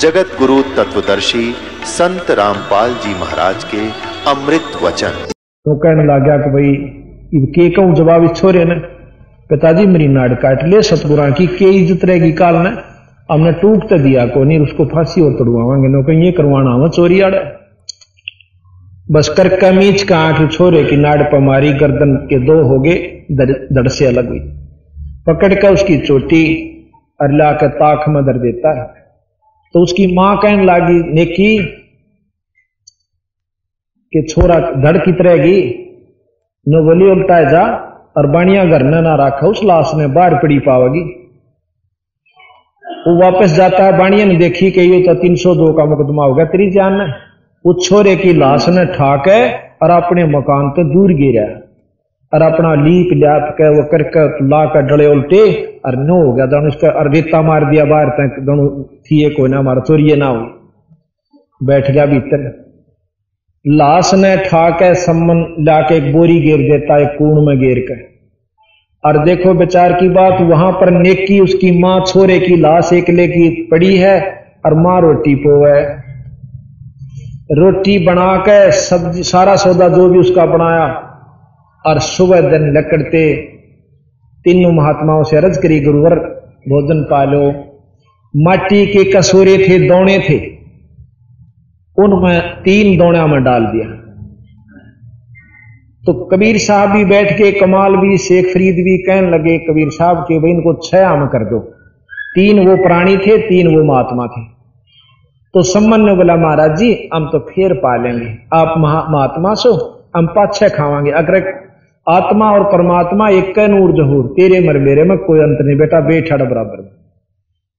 जगत गुरु तत्वदर्शी संत रामपाल जी महाराज के अमृत वचन। तो कहने लग गया कि भाई के कहूँ जवाब छोरे ने? पिताजी मेरी नाड़ काट ले, सतगुरा की के इज़्ज़त रहेगी काल ने? हमने टूक तो दिया को नहीं उसको फांसी और तड़वावांगे नो कहीं ये करवाना हमें चोरी आड़े। बस कर कमीच का आँख छोरे की नाड़ पर मारी, गर्दन के दो हो गए दड़ से अलग हुई पकड़ कर उसकी चोटी, अरला के ताक में दर देता है। तो उसकी माँ कहने लगी, नेकी, कि छोरा धड़ की तरहगी नो बोली उल्टा जा, और बाणिया घर ने ना रखा, उस लाश ने बाहर पड़ी पावेगी। वो वापस जाता है, बाणिया ने देखी कि ये तो तीन सौ दो का मुकदमा हो गया, तेरी जान ने उस छोरे की लाश ने ठाके और अपने मकान तो दूर गिरा। और अपना लीप ल्याप के वो करके ला कर डले उल्टे, और नो हो गया दोनों उसका और रेता मार दिया बाहर तक, दोनों थी कोई ना, मारा चोरिए ना हो। बैठ गया भीतर। लाश ने ठाके सम्मन लाके एक बोरी घेर देता है कूण में घेर कर। और देखो बेचार की बात, वहाँ पर नेकी उसकी माँ छोरे की लाश एकले की पड़ी है, और माँ रोटी पोवे। रोटी बना के सब्ज़ी, सारा सौदा जो भी उसका बनाया और सुबह दिन लकड़ते, तीनों महात्माओं से अर्ज़ करी गुरुवर, भोजन पालो। माटी के कसूरे थे दौड़े थे। उनमें तीन दौड़ा में डाल दिया। तो कबीर साहब भी बैठ के, कमाल भी, शेख फरीद भी कहने लगे, कबीर साहब के भाई, इनको छह आम कर दो। तीन वो प्राणी थे, तीन वो महात्मा थे। तो सम्मन ने बोला, महाराज जी, हम तो फिर पालेंगे आप महात्मा सो, हम पाछे खावांगे। अगर आत्मा और परमात्मा एक नूर जहूर। तेरे मर मेरे में कोई अंत नहीं बेटा बेठा बराबर।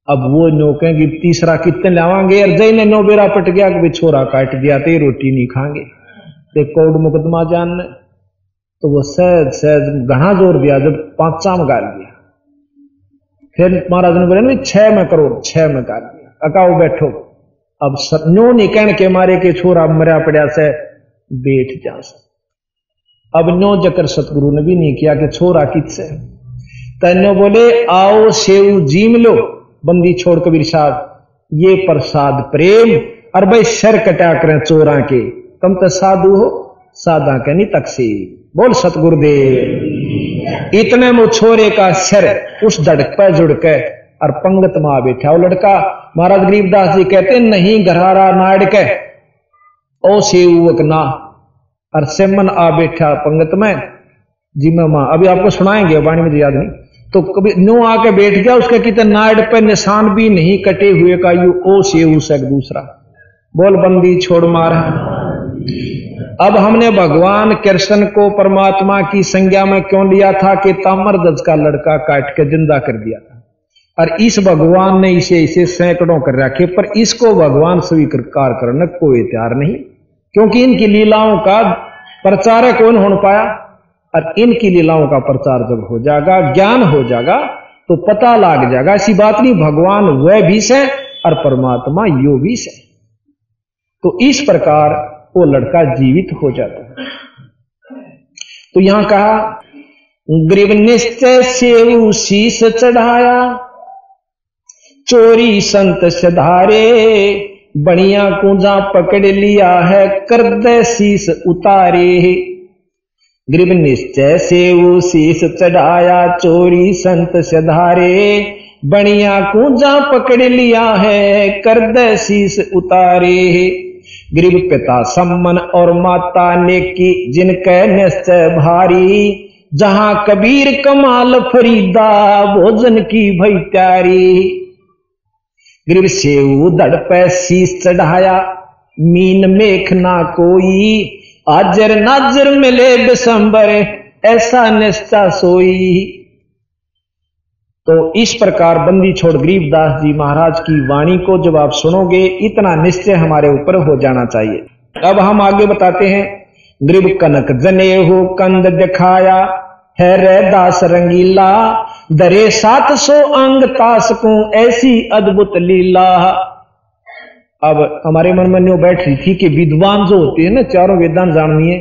अब वो नो कहेंगे, तीसरा कितने लावांगे? और जय ने नो बेरा पट गया कि छोरा काट गया ते रोटी नहीं खाएँगे ते कोड मुकदमा जान तो वो सहज सहज, घना ज़ोर दिया, जब पांचा में गाल दिया। फिर महाराज ने बोले छह में करो, छह में गाल दिया। अकाओ बैठो। अब नो नहीं कहने के मारे के छोरा मरिया पड़ा से बैठ जा अब नो जकर सतगुरु ने भी नहीं किया कि छोरा कित से? तनो बोले, आओ सेव जीम लो, बंदी छोड़ कबीर साहब, ये प्रसाद प्रेम, और भाई शर कटा करें चोरा के। तुम तो साधु हो, साधा के नहीं तकसी बोल सतगुरुदेव, इतने मो छोरे का शर उस धड़क पर जुड़ के, और पंगत माँ बैठा, वो लड़का महाराज गरीबदास जी कहते, नहीं घरारा नाड़ के, ओ सेवक ना और सेमन आ बैठा पंगत में। जी मैं माँ, अभी आपको सुनाएँगे वाणी मुझे याद नहीं। तो कभी नो आके बैठ गया, उसके कितने नाड़ पे निशान भी नहीं कटे हुए का, यू ओ से एक दूसरा। बोल बंदी, छोड़ मारा। अब हमने भगवान कृष्ण को परमात्मा की संज्ञा में क्यों लिया था कि तामर दज का लड़का काट के ज़िंदा कर दिया था? और इस भगवान ने इसे इसे सैकड़ों कर रखे, पर इसको भगवान स्वीकार करने कोई तैयार नहीं। क्योंकि इनकी लीलाओं का प्रचारक कौन हो पाया? और इनकी लीलाओं का प्रचार जब हो जाएगा, ज्ञान हो जाएगा तो पता लग जाएगा, ऐसी बात नहीं, भगवान वह भी से और परमात्मा यो भी से। तो इस प्रकार वो लड़का जीवित हो जाता है। तो यहाँ कहा ग्रीव निश्चय से शीश चढ़ाया, चोरी संत सधारे बणिया कुंजा पकड़ लिया है कर दे शीश उतारे ग्रीब निश्चय से वो शीश चढ़ाया, चोरी संत सधारे। बणिया कुंजा पकड़ लिया है कर दे शीश उतारे ग्रीब पिता सम्मन और माता ने की जिनके निश्चय भारी। जहाँ कबीर कमाल फरीदा, भोजन की भई त्यारी। ग्रीब से दड़ पे चढ़ाया मीन मेख ना कोई। आजर नाजर मिले बिसंबर ऐसा निश्चा सोई। तो इस प्रकार बंदी छोड़ गरीबदास जी महाराज की वाणी को जब आप सुनोगे, इतना निश्चय हमारे ऊपर हो जाना चाहिए। अब हम आगे बताते हैं। गरीब कनक जने हो कंद दिखाया, है रे दास रंगीला दरे सात सौ अंग तास को ऐसी अद्भुत लीला। अब हमारे मन में बैठ रही थी कि विद्वान जो होते हैं ना, चारों वेदांत जाननी है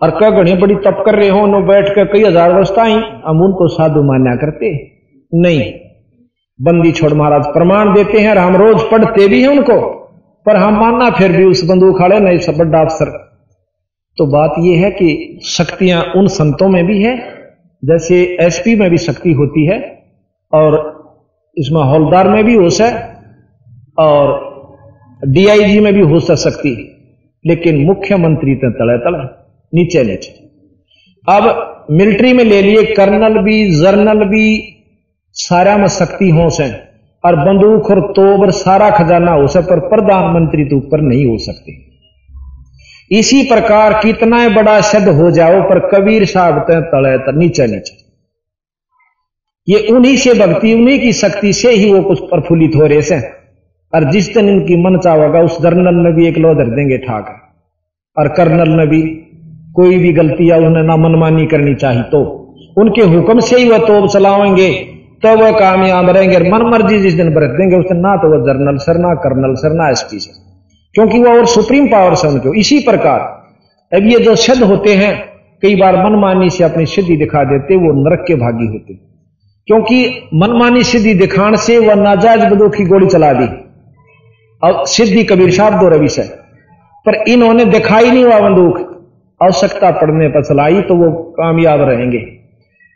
और क्या घड़ी बड़ी तप कर रहे हो नो बैठ कर कई हज़ार वर्ष आई हम उनको साधु मान्या करते? नहीं। बंदी छोड़ महाराज, प्रमाण देते हैं और हम रोज पढ़ते भी हैं उनको। पर हम मानना फिर भी उस बंदूक खाड़े नहीं, सब बड़ा अफसर। तो बात यह है कि शक्तियाँ उन संतों में भी है जैसे एसपी में भी शक्ति होती है और इसमें हौलदार में भी होश है और डीआईजी में भी हो सकती लेकिन मुख्यमंत्री तो तले तले नीचे नीचे। अब मिलिट्री में ले लिए कर्नल भी, जर्नल भी, सारा में शक्ति हो। से और बंदूक और तोबर सारा खजाना हो से पर प्रधानमंत्री तो ऊपर नहीं हो सकते। इसी प्रकार कितना बड़ा शब्द हो जाओ पर कबीर साहब ते तले नीचे नीचे ये उन्हीं से भक्ति, उन्हीं की शक्ति से ही वो कुछ प्रफुल्लित हो रहे से। और जिस दिन इनकी मन चाहोगा, उस जर्नल में भी एक लो धर देंगे ठाक और कर्नल में भी कोई भी गलती या उन्हें ना मनमानी करनी चाहिए तो। उनके हुक्म से ही वह तोब चलाएँगे तो वह कामयाब रहेंगे। मन मर्ज़ी जिस दिन बरत देंगे, उस दिन ना तो वह जर्नल, सर ना कर्नल, सर ना एसपी सर क्योंकि वह और सुप्रीम पावर से उनके इसी प्रकार, अब ये जो सिद्ध होते हैं, कई बार मनमानी से अपनी सिद्धि दिखा देते, वो नरक के भागी होते। क्योंकि मनमानी सिद्धि दिखाने से वह नाजायज बदो की गोली चला दी। और सिद्धि कबीर साहब दो रवि से। पर इन्होंने दिखाई नहीं हुआ बंदूक। आवश्यकता पड़ने पर चलाई तो वो कामयाब रहेंगे।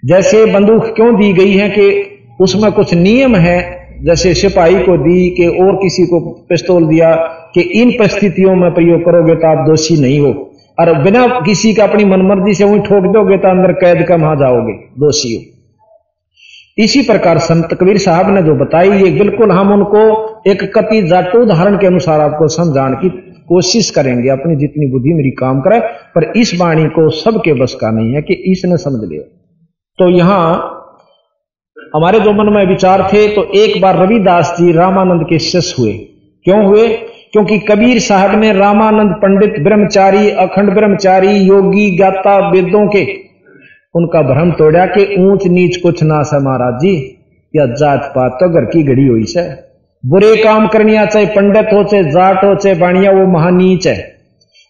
जैसे बंदूक क्यों दी गई है कि उसमें कुछ नियम है, जैसे सिपाही को दी, कि और किसी को पिस्तौल दिया कि इन परिस्थितियों में प्रयोग करोगे तो आप दोषी नहीं हो। और बिना किसी का अपनी मनमर्जी से वही ठोक दोगे तो अंदर कैद का वहाँ जाओगे, दोषी हो। इसी प्रकार संत कबीर साहब ने जो बताई, ये बिल्कुल हम उनको एक कति जाटो उदाहरण के अनुसार आपको समझाने की कोशिश करेंगे। अपनी जितनी बुद्धि मेरी काम करे, पर इस वाणी को सबके बस का नहीं है कि इसने समझ लिया। तो यहाँ हमारे जो मन में विचार थे तो एक बार रविदास जी रामानंद के शिष्य हुए। क्यों हुए? क्योंकि कबीर साहब ने रामानंद पंडित, ब्रह्मचारी, अखंड ब्रह्मचारी, योगी गाता वेदों के उनका भ्रम तोड़ा के ऊंच नीच कुछ ना सा महाराज जी, या जात पात तो घर की घड़ी हुई से। बुरे काम करनिया चाहे पंडित हो, चाहे जाट हो, चाहे बाणिया वो महानीच है।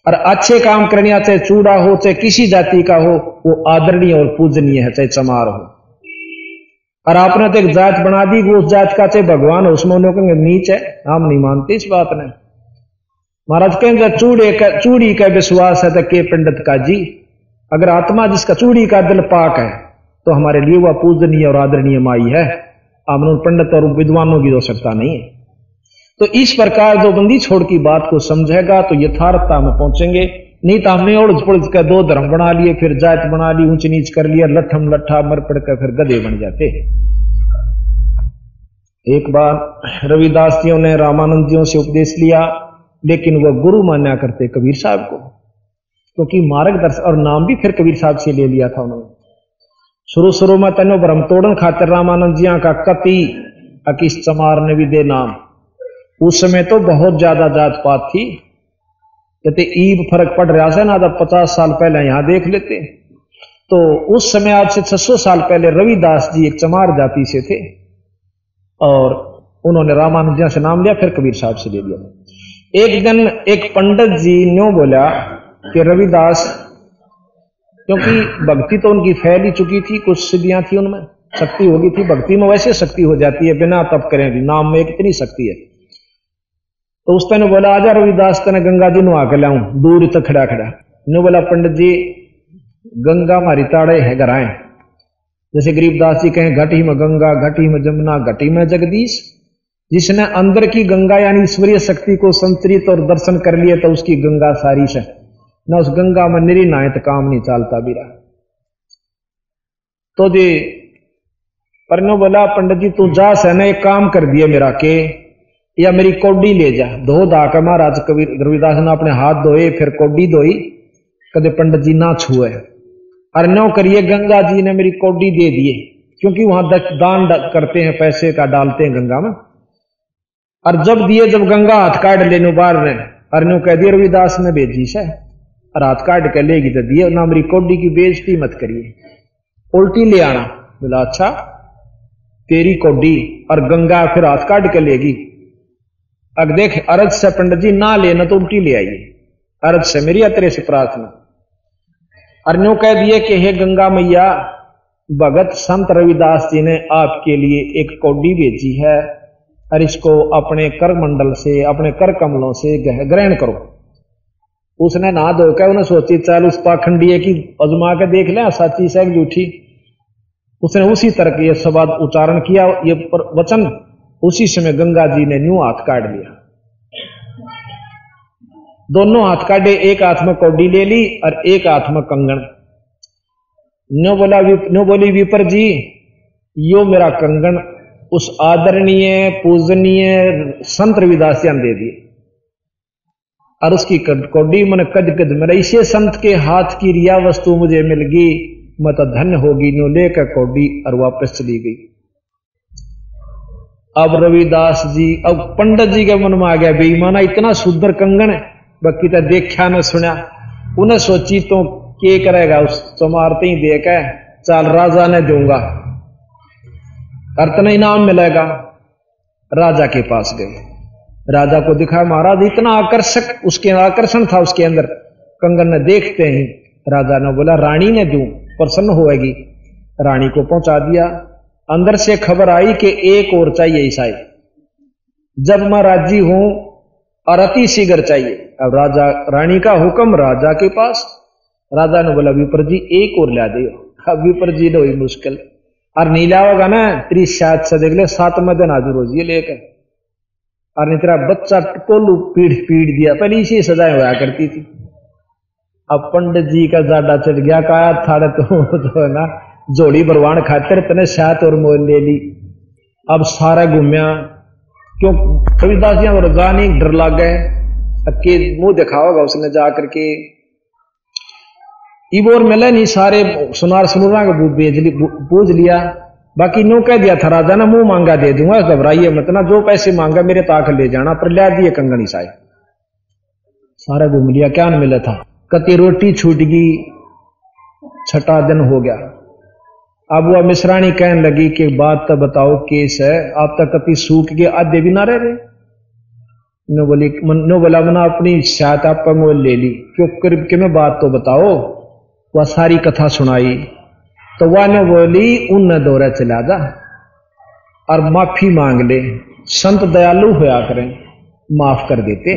और अच्छे काम करनिया चाहे चूड़ा हो, चाहे किसी जाति का हो, वो आदरणीय और पूजनीय है, चाहे चमार हो। और आपने तो एक जात बना दी, वो उस जात का चाहे भगवान हो, उसमें उन्हें कहेंगे नीच है, हम नहीं मानते इस बात ने। महाराज कहेंगे, चूड़े का चूड़ी का विश्वास है तो के पंडित का जी अगर आत्मा जिसका चूड़ी का दिल पाक है तो हमारे लिए वह पूजनीय और आदरणीय माई है। आमन पंडित और विद्वानों की आवश्यकता नहीं है। तो इस प्रकार जो बंदी छोड़ की बात को समझेगा तो यथार्थता में पहुँचेंगे। नहीं तो हमने उड़ज पुड़ज का दो धर्म बना लिए, फिर जात बना ली, ऊंच नीच कर लिया लठम लट्ठा मर पड़ कर फिर गधे बन जाते एक बार रविदास जियों ने रामानंद जियों से उपदेश लिया लेकिन वह गुरु मान्या करते कबीर साहब को। क्योंकि तो मार्गदर्शन और नाम भी फिर कबीर साहब से ले लिया था उन्होंने। शुरू शुरू में तेनो ब्रह्म तोड़न खातिर रामानंद जिया का कति अकिस चमार ने भी दे नाम। उस समय तो बहुत ज़्यादा जात पात थी। कहते ईब फ़र्क पड़ रहा था ना जब पचास साल पहले यहाँ देख लेते। तो उस समय आज से 600 साल पहले रविदास जी एक चमार जाति से थे। और उन्होंने रामानंद जिया से नाम लिया, फिर कबीर साहब से ले लिया। एक दिन एक पंडित जी न्यो बोला कि रविदास, क्योंकि भक्ति तो उनकी फैल ही चुकी थी, कुछ सिद्धियाँ थी उनमें, शक्ति होगी थी, भक्ति में वैसे शक्ति हो जाती है, बिना तप करें भी, नाम में कितनी शक्ति है। तो उस तेने बोला, आजा रविदास, तेने गंगा जी नुआ के लाऊं, दूर तक खड़ा खड़ा। ने बोला, पंडित जी, गंगा हमारी ताड़े है गराए जैसे गरीबदास जी कहें, घटी में गंगा, घटी में जमुना, घटी में जगदीश जिसने अंदर की गंगा यानी ईश्वरीय शक्ति को संतरित और दर्शन कर लिए तो उसकी गंगा सारी है ना उस गंगा में निरी नाए तो काम नहीं चलता बीरा तो जी परनो बोला पंडित जी, तू जा से एक काम कर दिया मेरा के, या मेरी कोडी ले जा। धो के महाराज, कबीर रविदास ने अपने हाथ धोए, फिर कोडी धोई, कदे पंडित जी ना छुए। अरे नो करिए, गंगा जी ने मेरी कोडी दे दिए, क्योंकि वहाँ दान करते हैं, पैसे का डालते हैं गंगा में। और जब दिए जब गंगा हाथ काट लेने बार ने अरनु कह दिए, रविदास ने भेजी से। और हाथ काट के लेगी तो दिए, ना मेरी कोडी की बेजती मत करिए। उल्टी ले आना। बोला अच्छा तेरी कोडी और गंगा फिर हाथ काट के लेगी। अब देख, अरज से पंडित जी ना लेना तो उल्टी ले आइए। अरज से मेरी अतरे से प्रार्थना। अर्नो कह दिए कि, हे गंगा मैया, भगत संत रविदास जी ने आपके लिए एक कौडी भेजी है। और इसको अपने कर मंडल से, अपने कर कमलों से ग्रहण करो। उसने ना धोकर उन्हें सोची, चल उस पाखंडीय की अजमा के देख ले सच्ची से झूठी? उसने उसी तरह के शब्द उच्चारण किया, ये वचन, उसी समय गंगा जी ने न्यू हाथ काट लिया। दोनों हाथ काटे, एक हाथ में कौडी ले ली और एक हाथ में कंगन। नो बोला नो बोली, विपर जी, यो मेरा कंगन उस आदरणीय, पूजनीय संत रविदास दे दिए। और उसकी कौडी, मन कद कद मेरा, इसे संत के हाथ की रिया वस्तु मुझे मिल गई, मत धन होगी नो लेकर कौडी और वापस चली गई। अब रविदास जी, अब पंडित जी के मन में आ गया, बेईमाना इतना सुंदर कंगन है, बाकी तो देखा न सुना। उन्हें सोची तो के करेगा, उस समारते ही देख है चाल राजा ने दूँगा। अर्तना इनाम मिलेगा। राजा के पास गए राजा को दिखा, महाराज, इतना आकर्षक उसके आकर्षण था उसके अंदर। कंगन ने देखते ही राजा ने बोला, रानी ने दू, प्रसन्न होएगी। रानी को पहुँचा दिया। अंदर से खबर आई कि एक और चाहिए ईसाई। जब मैं राज़ी हूँ और अति शीघ्र चाहिए। अब राजा, रानी का हुक्म राजा के पास। राजा ने बोला, विपर जी, एक और ला दे अब विपर जी ने हुई मुश्किल। और नीला होगा ना तेरी शायद से देख ले सात में दिन आज रोज ये लेकर। और नहीं तेरा बच्चा कोलू पीढ़ पीढ़ दिया, पहले इसी सजाएँ हुआ करती थी। अब पंडित जी का जाडा चढ़ गया, कहा थाड़े तो जो है ना, जोड़ी बरवान खातिर तने शायद और मोल ले ली। अब सारा घूमया, क्यों कविदास जी और गानी डर लग गए मुँह दिखाओगा उसने जा करके इबोर मिले नहीं सारे सुनार सुनुरा का पूज लिया। बाकी नो कह दिया था, राजा ना मुँह मांगा दे दूँगा, घबराइए मत ना, जो पैसे मांगा मेरे ताक ले जाना, पर लिया दिए कंगनी साई सारा घूम लिया, क्या न मिला था? कति रोटी छूट गई, छठा दिन हो गया। अब वह मिश्राणी कहने लगी कि बात तो बताओ, केस है, आप तक कति सूख के आधे भी ना रह रहे नो बोली नो बोला, मना, अपनी शायद आप ले ली। क्यों कर के मैं बात तो बताओ? वह सारी कथा सुनाई। तो वह ने बोली उन दौरा चला जा और माफ़ी मांग ले। संत दयालु होया करें, माफ़ कर देते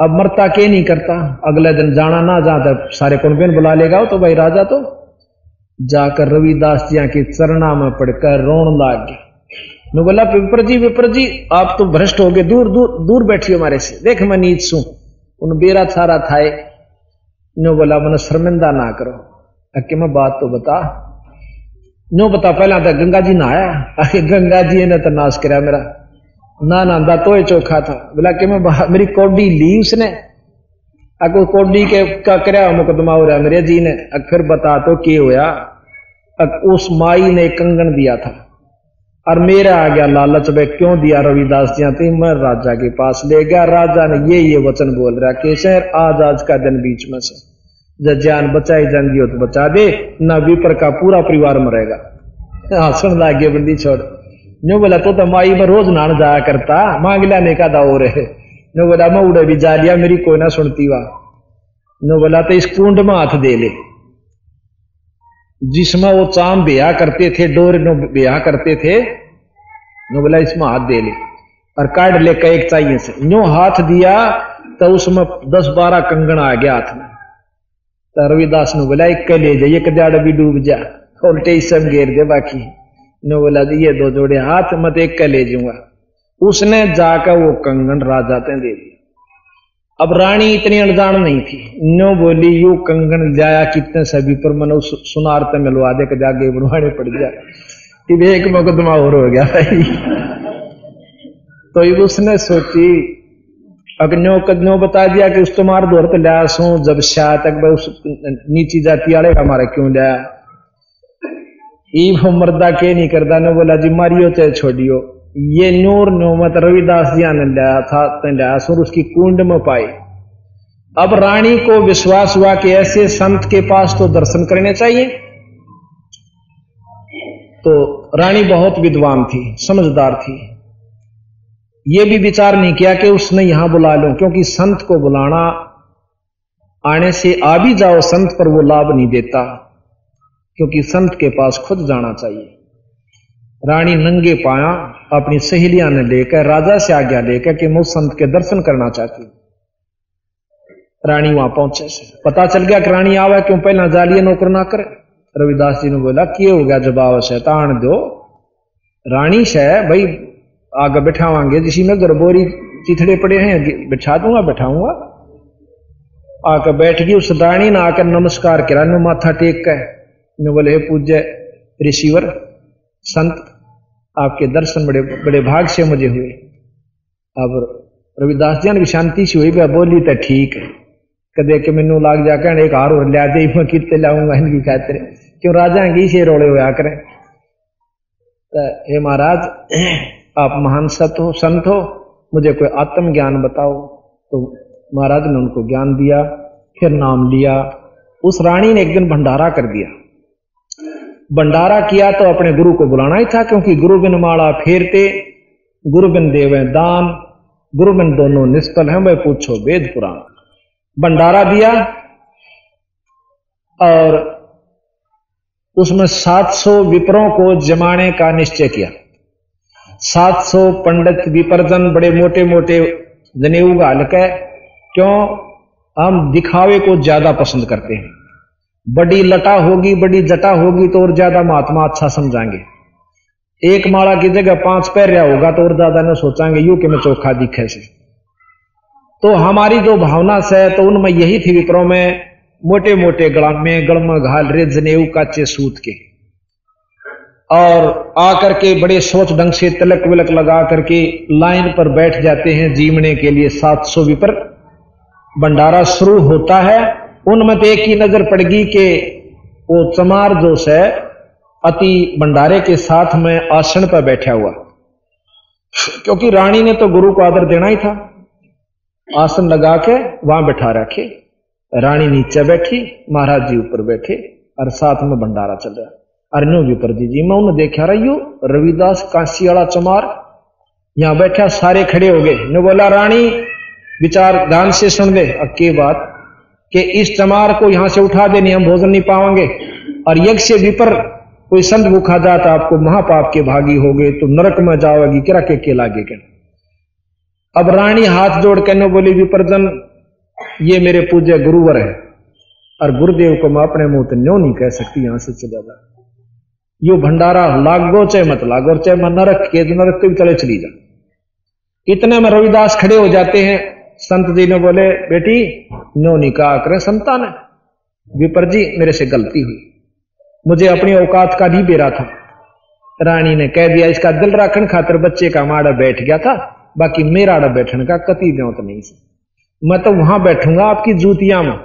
अब मरता के नहीं करता। अगले दिन जाना ना जा तो सारे कुंबेन बुला लेगा तो भाई राजा तो। जाकर रविदास जी के चरणा में पड़कर रोन लाग गया। बोला, विपर जी विपर जी, आप तो भ्रष्ट हो गए। दूर दूर दूर बैठिए हमारे से। देख मैं नीच सू उन बेरा सारा थाए। नो बोला मन शर्मिंदा ना करो। अके मैं बात तो बता। नो बता, पहला तो गंगा जी नहाया गंगा जी ने तो नाश कराया मेरा। ना ना, दा तो चौखा था। बोला कि मैं मेरी कोडी ली उसने। अको कोडी के का कराया मुकदमा हो रहा मेरे जी ने। फिर बता तो के होया। उस माई ने कंगन दिया था। और मेरा आ गया लालच में क्यों दिया रविदास जी? आते मैं राजा के पास ले गया। राजा ने ये ये वचन बोल रहा कि शहर आज आज का दिन बीच में से। जब जान बचाई जाएँगी हो तो बचा दे न विपर का पूरा परिवार मरेगा। हाँ सुन लागे बंदी छोड़। नो बोला तो, तो माई में रोज नान जाया करता मांग लाने का दाओ रहे नो बोला मैं उड़े भी जा लिया मेरी कोई ना सुनती वा। नो बोला तो इस कुंड में हाथ दे ले। जिसमें वो चाम ब्याह करते थे, डोर नो ब्याह करते थे नो बोला इसमें हाथ दे ले और काट ले का एक चाहिए से। नो हाथ दिया तो उसमें दस बारह कंगन आ गया हाथ में। तो रविदास ने बोला एक ले जा, एक जाड़ भी डूब जा। उल्टे सब घेर दे बाकी। नो बोला ये दो जोड़े हाथ मत एक का ले जाऊँगा। उसने जाकर वो कंगन राजा ते दे दिया। अब रानी इतनी अनजान नहीं थी। नो बोली, यू कंगन जाया कितने सभी पर मनो सुनार ते मिलवा दे के जागे बनवाने पड़ गया कि एक मुकदमा और हो गया भाई। तो उसने सोची अग्नो कग्नो बता दिया कि उस तुम्हारे दौर पे लिया सो, जब शाह तक उस नीची जाति का हमारा क्यों लिया ईब मर्दा के नहीं करता ने बोला, जी मारियो चाहे छोड़ियो। ये नूर नोमत रविदास जी ने लाया था सुर उसकी कुंड में पाई अब रानी को विश्वास हुआ कि ऐसे संत के पास तो दर्शन करने चाहिए तो रानी बहुत विद्वान थी समझदार थी ये भी विचार नहीं किया कि उसने यहाँ बुला लो क्योंकि संत को बुलाना आने से आ भी जाओ संत पर वो लाभ नहीं देता क्योंकि संत के पास खुद जाना चाहिए रानी नंगे पाया, अपनी सहेलियाँ ने लेकर, राजा से आज्ञा लेकर कि मैं संत के दर्शन करना चाहती रानी वहाँ पहुँचे। पता चल गया कि रानी आवा क्यों पहला जालिए नौकर ना करे? रविदास जी ने बोला, कि हो गया जवाब शैतान दो। रानी से भाई, आगे बैठावांगे, जिसी में गरबोरी चिथड़े पड़े हैं बिठा दूँगा, बैठाऊँगा। आकर बैठ गई उस रानी ने आकर नमस्कार करा माथा टेक कर बोले पूज्य ऋषिवर संत आपके दर्शन बड़े बड़े भाग से मुझे हुए। अब रविदास जी ने शांति से हुई बोली तो ठीक है। कदे के मैनू लाग जाकर एक हार और लिया दे, मैं कितने लाऊँगा, इनकी खातिर। क्यों राजा की से रोड़े हुआ करें? तो हे महाराज, आप महान सत हो, संत हो, मुझे कोई आत्म ज्ञान बताओ। तो महाराज ने उनको ज्ञान दिया, फिर नाम लिया। उस रानी ने एक दिन भंडारा कर दिया। भंडारा किया तो अपने गुरु को बुलाना ही था, क्योंकि गुरु बिन माला फेरते गुरु बिन देवे दान गुरु बिन दोनों निष्फल हैं, वह पूछो वेद पुराण। भंडारा दिया, और उसमें 700 विपरों को जमाने का निश्चय किया। 700 पंडित विपर्जन बड़े मोटे मोटे जनेऊ गाल के क्यों? हम दिखावे को ज़्यादा पसंद करते हैं। बड़ी लटा होगी, बड़ी जटा होगी तो और ज़्यादा महात्मा अच्छा समझाएँगे। एक माला की जगह पाँच पैरिया होगा तो और ज़्यादा न सोचांगे यू कि मैं चोखा दिखे से तो हमारी जो भावना से तो उनमें यही थी विप्रो में मोटे मोटे गला में गड़म घाल रे जनेऊ काचे, सूत के। और आकर के बड़े सोच ढंग से तिलक विलक लगा करके लाइन पर बैठ जाते हैं जीवने के लिए सात सौ विपर। भंडारा शुरू होता है उनमें तो एक ही नज़र पड़गी कि वो चमार जो है, अति भंडारे के साथ में आसन पर बैठा हुआ। क्योंकि रानी ने तो गुरु को आदर देना ही था। आसन लगा के वहाँ बैठा रखे। रानी नीचे बैठी, महाराज जी ऊपर बैठे और साथ में भंडारा चल रहा। अरनो विपर जी जी, मैं उन्हें देखा रही हूँ, रविदास काशी वाला चमार, यहाँ बैठा, सारे खड़े हो गए। ने बोला, रानी, विचार ध्यान से सुन दे। अक्की बात? कि इस चमार को यहाँ से उठा देने हम भोजन नहीं पाएँगे। और यज्ञ से विपर कोई संत भूखा जाता, आपको महापाप के भागी हो गए तो नरक में जाओगी, किरा के के लागे के अब रानी हाथ जोड़ के बोली, विपर्जन, ये मेरे पूज्य गुरुवर है, और गुरुदेव को मैं अपने मुँह तो न्यो नहीं कह सकती, यहाँ से चला जा यो भंडारा, लागो चाहे मत लागो चाहे मैं नरक के नरक के चले चली जा इतने में रविदास खड़े हो जाते हैं संत जी ने बोले, बेटी नो निकाह करें संतान है। विपर जी, मेरे से गलती हुई। मुझे अपनी औकात का नहीं बेरा था। रानी ने कह दिया, इसका दिल रखन खातर बच्चे का माड़ा बैठ गया था। बाकी मेरा आड़ा बैठने का कति तो नहीं से मैं तो वहाँ बैठूँगा, आपकी जूतियाँ में,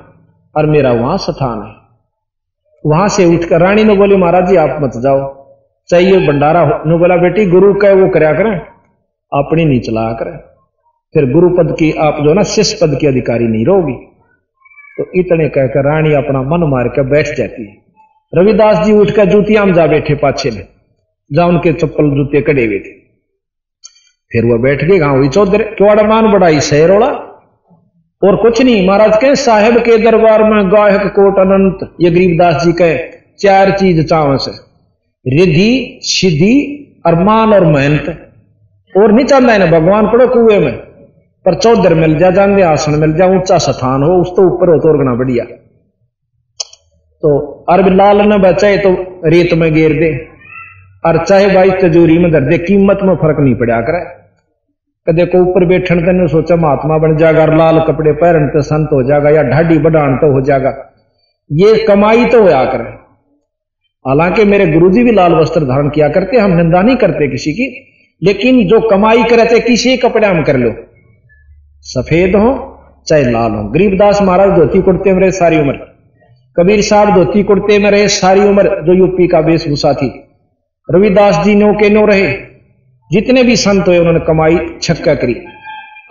और मेरा वहाँ स्थान है। वहाँ से उठकर रानी ने बोली, महाराज जी, आप मत जाओ। चाहिए भंडारा ने बोला, बेटी, गुरु कह वो कराया करें। अपनी नहीं चलाया करें। फिर गुरु पद की आप जो ना शिष्य पद की अधिकारी नहीं रहोगी। तो इतने कहकर रानी अपना मन मार कर बैठ जाती है। रविदास जी उठकर जूतियाँ में जा बैठे पाछे में जहाँ उनके चप्पल जूते कड़े हुए थे। फिर वह बैठ गए गाँव हुई चौधरी क्यों मान बढ़ाई शहरोड़ा और कुछ नहीं, महाराज कहे, साहेब के दरबार में गायक कोट अनंत, ये गरीबदास जी कहे, चार चीज़ चाव से रिधि सिद्धि, अरमान और मेहनत और नहीं चाहता है ना भगवान पड़ो कुएँ में। पर चौधर मिल जा जान आसन मिल जा, ऊँचा स्थान हो उस तो ऊपर हो तो गना बढ़िया। तो अरब लाल न बचाए तो रेत में गेर दे। और चाहे भाई तजूरी में दर दे, कीमत में फ़र्क नहीं पड़ा करे। कदे को ऊपर बैठन तेने सोचा, महात्मा बन जाएगा लाल कपड़े पहन तो संत हो जाएगा या ढाडी बढ़ान तो हो जाएगा ये कमाई तो होया करे। हालाँकि मेरे गुरुजी भी लाल वस्त्र धारण किया करते, हम निंदा नहीं करते किसी की, लेकिन जो कमाई करे थे किसी कपड़े हम कर लो। सफ़ेद हो, चाहे लाल हो। गरीबदास महाराज धोती कुर्ते में रहे सारी उम्र। कबीर साहब धोती कुर्ते में रहे सारी उम्र, जो यूपी का वेशभूषा थी। रविदास जी नो के नो रहे। जितने भी संत हुए, उन्होंने कमाई, छक्का करी।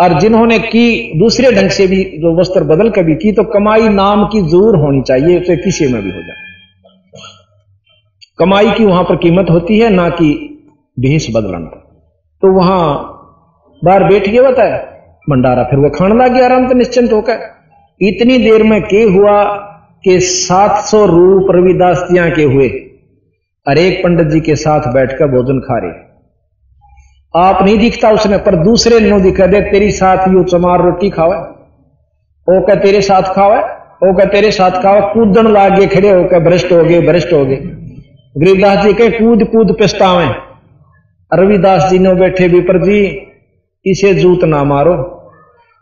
और जिन्होंने की, दूसरे ढंग से भी जो वस्त्र बदल कर भी की तो कमाई नाम की ज़रूर होनी चाहिए, उसे किसी में भी हो जाए। कमाई की वहाँ पर कीमत होती है, ना कि भेष बदलन। तो वहाँ बाहर बैठ गया है भंडारा। फिर वो खाने लग गया आराम से, निश्चिंत होकर। इतनी देर में के हुआ कि 700 रूप रविदास जिया के हुए। और एक पंडित जी के साथ बैठकर भोजन खा रहे। आप नहीं दिखता उसने, पर दूसरे नो दिखा दे, तेरी साथ यू चमार रोटी खावे, ओ क्या तेरे साथ खावे, ओ क्या तेरे साथ खावे, कूदन लाग गए खड़े होकर भ्रष्ट हो गए, भ्रष्ट हो गए। गरीबदास जी के कूद कूद, पिस्तावे। रविदास जी ने बैठे विपर जी इसे जूत ना मारो।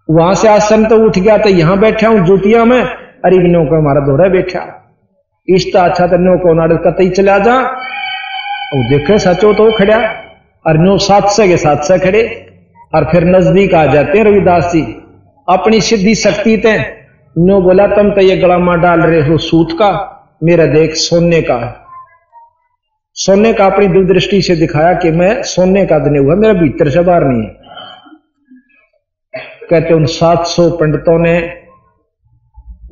वहाँ से आसन तो उठ गया तो यहाँ बैठा हूँ जूतिया में। अरे नो को हमारा दोहरा बैठा। इष्टा अच्छा तो नो को नाड़ कतई चला जा। और देखे सचो तो खड़ा। और नो सात से के साथ से खड़े। और फिर नज़दीक आ जाते हैं रविदास जी। अपनी सिद्धि शक्ति ते। नो बोला, तुम तो ये गलामा डाल रहे हो सूत का। मेरा देख सोने का सोने का अपनी दूरदृष्टि से दिखाया कि मैं सोने का दने हुआ। मेरा भीतर से बाहर नहीं है। कहते उन 700 पंडितों ने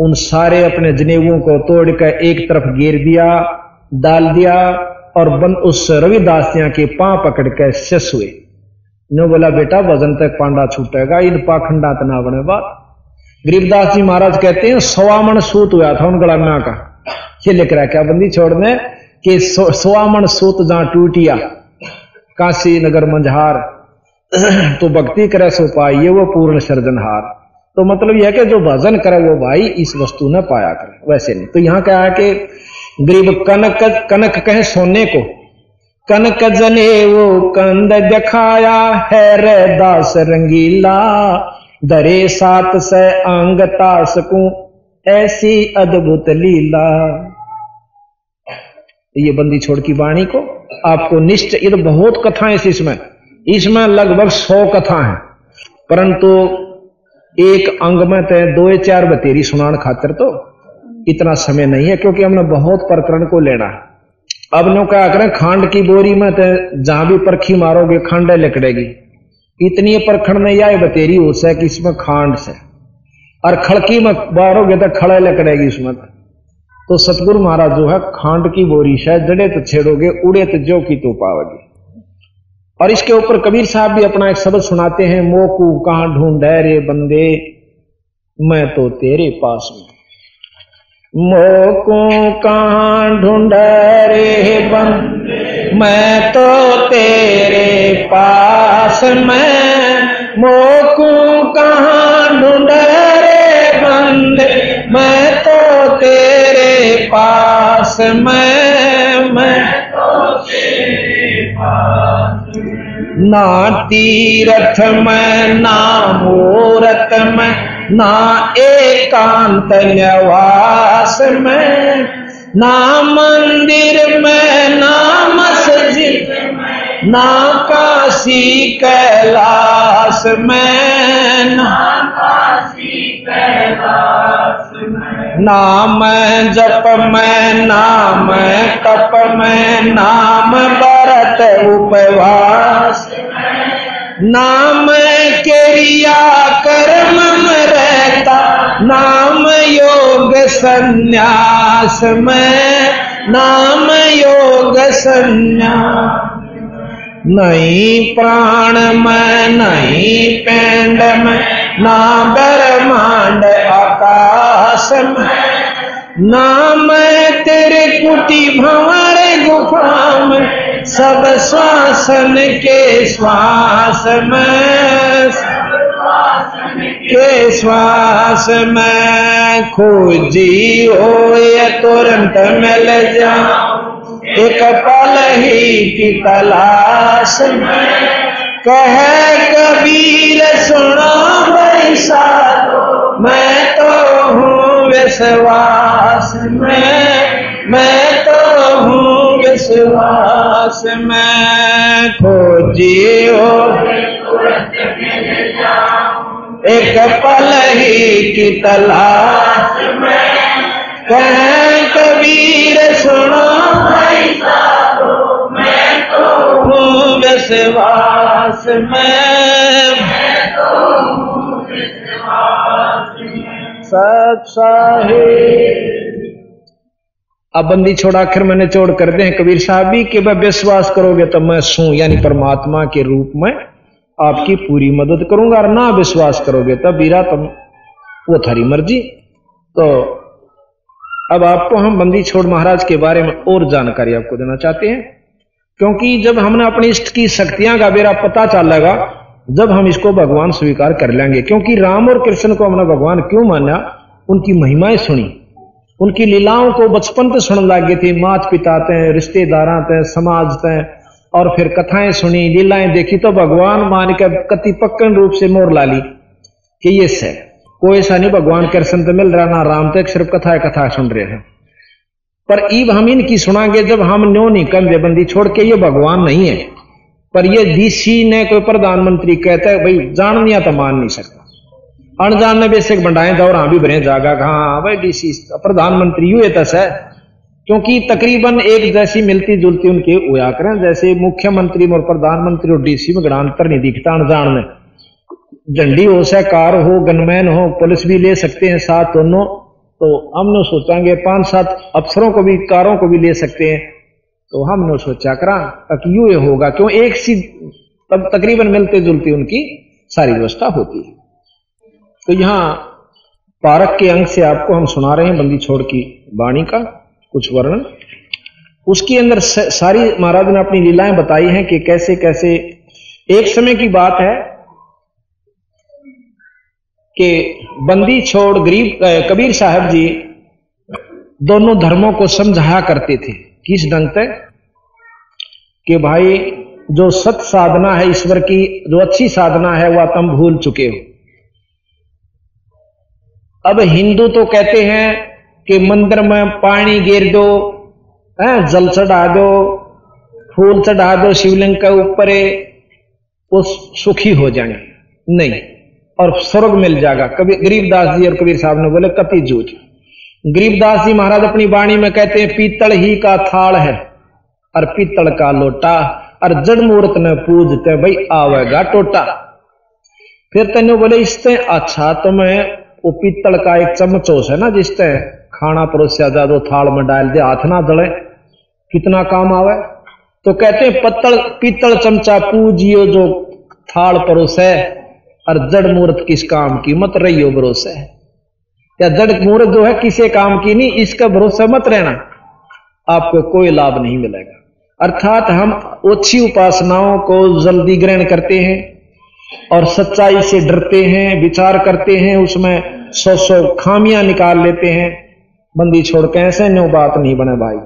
उन सारे अपने जनेवों को तोड़कर एक तरफ़ गिर दिया, डाल दिया और बन उस रविदास के पाँव पकड़ के शस हुए। नो बोला, बेटा, वज़न तक पांडा छूटेगा, इन पाखंडा तना बने बात। गरीबदास जी महाराज कहते हैं सवामन सूत हुआ था उन गड़ाना का। ये लिख रहा क्या बंदी छोड़ने कि सवामन सूत जहाँ टूटिया, काशी नगर मंझार तो भक्ति करे सो पाइए वो पूर्ण सर्जनहार तो मतलब यह कि जो भजन करे वो भाई इस वस्तु ने पाया करे, वैसे नहीं। तो यहाँ क्या है कि गरीब कनक कनक कहे सोने को, कनक जने वो कंद दिखाया है रे दास रंगीला, दरे सात से अंग तास को ऐसी अद्भुत लीला। ये बंदी छोड़ की वाणी को, आपको निश्चय, ये तो बहुत कथाएँ इसमें। इसमें लगभग सौ कथा है। परंतु एक अंग में तय दो चार बतेरी सुनान खातर तो इतना समय नहीं है, क्योंकि हमने बहुत प्रकरण को लेना है। अब नो क्या करें, खांड की बोरी में तो जहाँ भी परखी मारोगे, खांड लिकड़ेगी। इतनी परखण में आए, बतेरी हो से कि इसमें खांड से। और खड़की में मारोगे तो खड़े लकड़ेगी उसमें तो। सतगुरु महाराज जो है, खांड की बोरी से जड़े तो छेड़ोगे, उड़े तो जो की तो पाओगे और इसके ऊपर कबीर साहब भी अपना एक शब्द सुनाते हैं, मोकू कहाँ ढूंढे रे बंदे? मैं तो तेरे पास में मोकू कहाँ ढूंढ रे बंद? मैं तो तेरे पास मैं, मोकू कहाँ ढूंढ रे बंद? मैं तो तेरे पास मैं ना तीरथ में ना मूरत में ना एकांत निवास में ना मंदिर में ना मस्जिद ना काशी कैलाश में ना नाम जप में नाम तप में नाम भरत उपवास नाम क्रिया कर्म में रहता, नाम योग संन्यास में, नाम योग संन्यास। नहीं प्राण में, नहीं पेंड में ना ब्रह्मांड आकाश में। नाम तेरे कुटी भंवर गुफा में सब श्वासन के श्वास में। के श्वास में खोजी हो या तुरंत मिल जा एक पल ही की तलाश में। कह कबीर, सुना बैसा मैं तो हूँ विश्वास में। मैं तो हूँ विश्वास में खोजियो। एक पल ही की तलाश में। कहें कबीर सुनो। मैं तो हूँ विश्वास में। सत्साही अब बंदी छोड़ा आखिर मैंने चोड़ कर दे कबीर साहब भी कि वह विश्वास करोगे तो मैं सू, यानी परमात्मा के रूप में आपकी पूरी मदद करूँगा और ना विश्वास करोगे तब बीरा तुम, वो थारी मर्ज़ी। तो अब आपको हम बंदी छोड़ महाराज के बारे में और जानकारी आपको देना चाहते हैं। क्योंकि जब हमने अपनी इष्ट की शक्तियाँ का बेरा पता चलेगा जब हम इसको भगवान स्वीकार कर लेंगे। क्योंकि राम और कृष्ण को हमने भगवान क्यों माना? उनकी महिमाएँ सुनी। उनकी लीलाओं को बचपन से सुनने लगे थे। मात पिता तय रिश्तेदार तय समाज तय और फिर कथाएँ सुनी, लीलाएँ देखी तो भगवान मान के कति पक्कन रूप से मोर ला ली कि ये से। कोई ऐसा नहीं, भगवान कृष्ण तो मिल रहा, ना राम तक सिर्फ़ कथा कथा सुन रहे हैं। पर ईब हम इनकी सुनागे, जब हम न्यो नहीं कंधे बंदी छोड़ के, ये भगवान नहीं है। पर ये डीसी ने कोई प्रधानमंत्री कहता है, भाई, जान दिया तो मान नहीं सकता। अनजान ने बेसिक बंडाए दौर हाँ भी भरे जागा कहा? भाई डीसी प्रधानमंत्री यू तस है क्योंकि तकरीबन एक जैसी मिलती जुलती उनके हुआ करें जैसे मुख्यमंत्री और प्रधानमंत्री और डीसी में अंतर नहीं दिखता अनजान में। झंडी हो सह कार हो, गनमैन हो, पुलिस भी ले सकते हैं साथ दोनों तो हमने सोचांगे, पाँच सात अफसरों को भी, कारों को भी ले सकते हैं तो हमने सोचा करा, तक यू ये होगा, क्यों एक सी तब तकरीबन मिलते जुलती उनकी सारी व्यवस्था होती है। तो यहाँ पारक के अंग से आपको हम सुना रहे हैं बंदी छोड़ की वाणी का कुछ वर्णन। उसके अंदर सारी महाराज ने अपनी लीलाएँ बताई हैं कि कैसे कैसे। एक समय की बात है कि बंदी छोड़ गरीब कबीर साहब जी दोनों धर्मों को समझाया करते थे। किस ढंग तक कि भाई, जो सत साधना है ईश्वर की, जो अच्छी साधना है, वह तुम भूल चुके हो। अब हिंदू तो कहते हैं कि मंदिर में पानी गिर दो, है, जल चढ़ा दो, फूल चढ़ा दो, शिवलिंग के ऊपर, वो सुखी हो जाएँगे नहीं, और स्वर्ग मिल जाएगा। कभी गरीबदास जी और कबीर साहब ने बोले, कति जूझ। गरीबदास जी महाराज अपनी वाणी में कहते हैं, पीतल ही का थाल है, और पीतल का लोटा, और जड़ मूर्त ने पूजते, भाई आवेगा टोटा। फिर तेने बोले, इससे अच्छा तो मैं वो पीतल का एक चमचोस है ना जिससे खाना परोसा जा दो थाल में डाल दे, हाथ ना जले कितना काम आवे? तो कहते हैं, पत्तल, पीतल चमचा पूजियो जो थाल परोसे, और जड़ मूर्त किस काम की? मत रही हो भरोसे। या जड़ मूर्त जो है, किसे काम की नहीं? इसका भरोसा मत रहना। आपको कोई लाभ नहीं मिलेगा। अर्थात हम ओछी उपासनाओं को जल्दी ग्रहण करते हैं। और सच्चाई से डरते हैं, विचार करते हैं, उसमें सौ सौ खामियाँ निकाल लेते हैं। बंदी छोड़ के ऐसे न्यू बात नहीं बने भाई।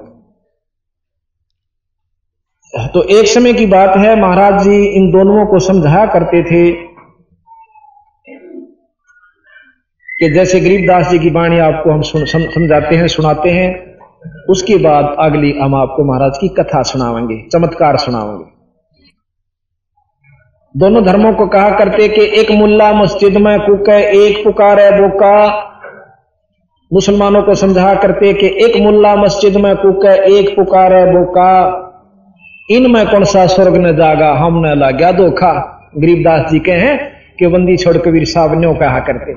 तो एक समय की बात है, महाराज जी इन दोनों को समझाया करते थे कि जैसे गरीबदास जी की वाणी आपको हम समझाते हैं, सुनाते हैं, उसके बाद अगली हम आपको महाराज की कथा सुनावेंगे चमत्कार सुनावेंगे दोनों धर्मों को कहा करते कि एक मुल्ला मस्जिद में कुक है, एक पुकार है बोका मुसलमानों को समझा करते कि एक मुल्ला मस्जिद में कुक है, एक पुकार है बोका इनमें कौन सा स्वर्ग ने जागा? हम न ला गया धोखा गरीबदास जी के हैं कि बंदी छोड़ कबीर साहब न्यो कहा करते।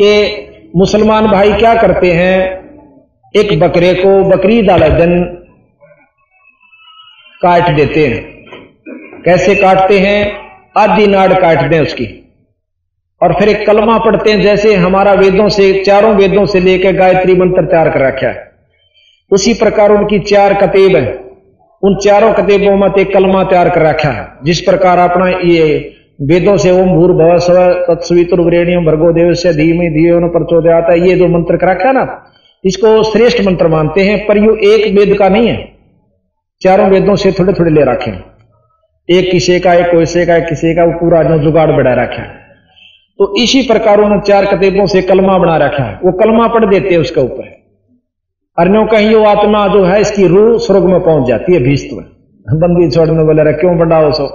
कि मुसलमान भाई क्या करते हैं? एक बकरे को बकरी वाले दिन काट देते हैं। कैसे काटते हैं? आदि नाड़ काट दें उसकी। और फिर एक कलमा पढ़ते हैं, जैसे हमारा वेदों से, चारों वेदों से लेकर गायत्री मंत्र तैयार कर रखा है। उसी प्रकार उनकी चार कतेब है। उन चारों कतेबों में एक कलमा तैयार कर रखा है। जिस प्रकार अपना ये वेदों से ओम भूर भव स्व तत्सवितुर्वरेणियम भर्गो देव से धीमे धीमे प्रचोदयाता, ये जो मंत्र कर रखा है ना, इसको श्रेष्ठ मंत्र मानते हैं, पर यू एक वेद का नहीं है। चारों वेदों से थोड़े थोड़े ले रखे। हैं एक किसी का, एक कोसे का, एक किसी का वो पूरा जो जुगाड़ बढ़ा रखा है। तो इसी प्रकार उन्होंने चार कतेबों से कलमा बना रखा है। वो कलमा पढ़ देते हैं उसके ऊपर। अन्यों कहीं वो आत्मा जो है, इसकी रूह स्वर्ग में पहुँच जाती है भीस्त में। बंदी छोड़ने बोले रहे, क्यों बढ़ाओ सो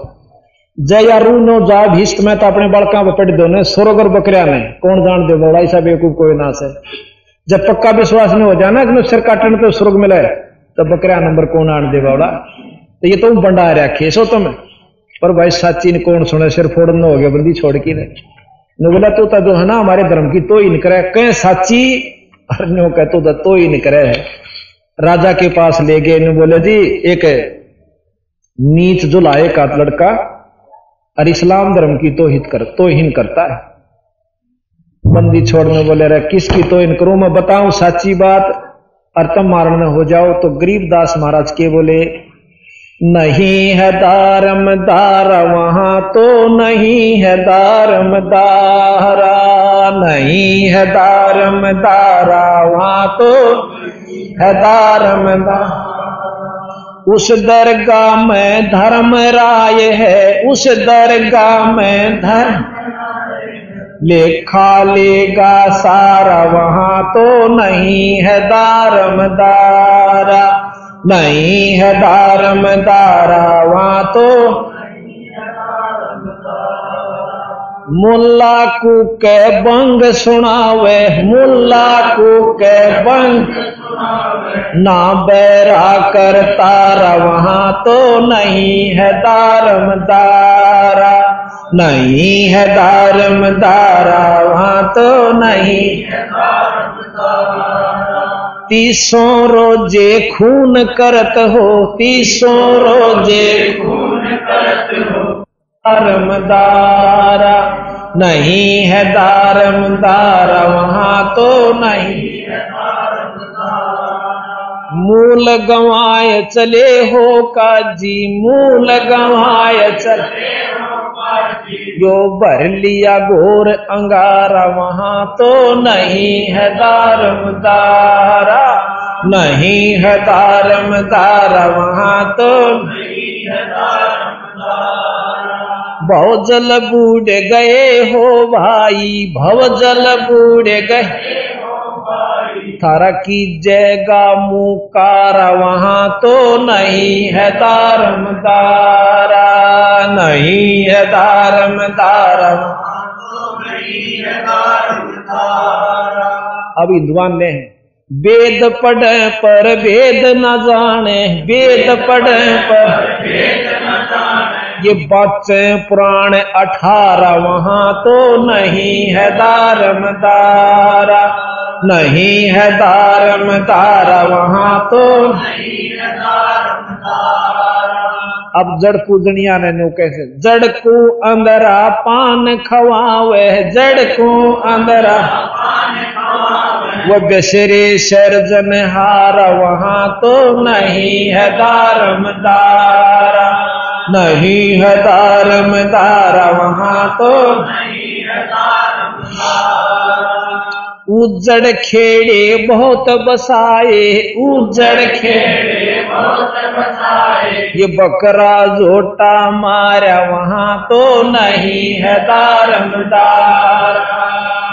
जय या रू नो जा भीष्ट में तो अपने बड़का पढ़ दो ने, स्वर्ग और बकरिया में। कौन जान दे बोला ऐसा बेवकूफ़ कोई ना से। जब पक्का विश्वास नहीं हो जाना कि सिर काटने तो स्वर्ग मिले तो बकरिया नंबर कौन आन दे बोला तो ये तुम बंडा रखे सो तुम। पर भाई साची ने कौन सुने सिर फोड़ना हो गया बंदी छोड़ के ने बोला तो है ना हमारे धर्म की तो ही नहीं करे। कह साची और नो कह तो, तो ही नहीं करे। राजा के पास ले गए ने बोले जी एक नीच जो लाए का लड़का और इस्लाम धर्म की तो हित कर तो हिन करता है। बंदी छोड़ने बोले रहे किसकी तो इन करो? मैं बताऊँ साची बात और तम मारण हो जाओ। तो गरीब दास महाराज के बोले नहीं है दारम दारा वहाँ तो नहीं है दारम दारा नहीं है दारम दारा वहाँ तो है दारम दारा उस दरगाह में धर्म राय है, उस दरगाह में धर्म लेखा लेगा सारा, वहाँ तो नहीं है दारम दारा नहीं है दारम दारा वहाँ तो मुल्ला को के बंग सुनावे मुल्ला को के बंग। ना बैरा कर तारा वहाँ तो नहीं है दारम दारा। नहीं है दारम दारा वहाँ तो नहीं। है दारम दारा तीसों रोज़े खून करत हो तीसों रोज़े दारमदारा नहीं है दारमदारा वहाँ तो नहीं। मूल गवाए चले हो काजी, मूल गवाए चले जो भर लिया घोर अंगारा वहाँ तो नहीं है दारम दारा नहीं है दारम दारा वहाँ तो नहीं है भव जल बूढ़ गए हो भाई भव जल बूढ़ गए थारा की जयगा मुकारा, वहाँ तो नहीं है दारम दारा नहीं है दारम दारा अब विद्वान ने वेद पढ़ पर वेद न जाने, वेद पढ़ पर। ये बच्चे पुराण अठारह, वहाँ तो नहीं है दारम दारा नहीं है दारम दारा वहाँ तो। दारा अब जड़ पूजनिया ने नो कैसे जड़ को अंदरा पान खवावे, जड़ को अंदरा। वो बशरे शर्जन हार वहाँ तो नहीं है दारम दारा नहीं है दारम दारा वहाँ तो। नहीं है दारम उजड़ खेड़े बहुत बसाए, उजड़ खेड़े बहुत बसाए। ये बकरा झोटा मारा, वहाँ तो नहीं है दारम दारा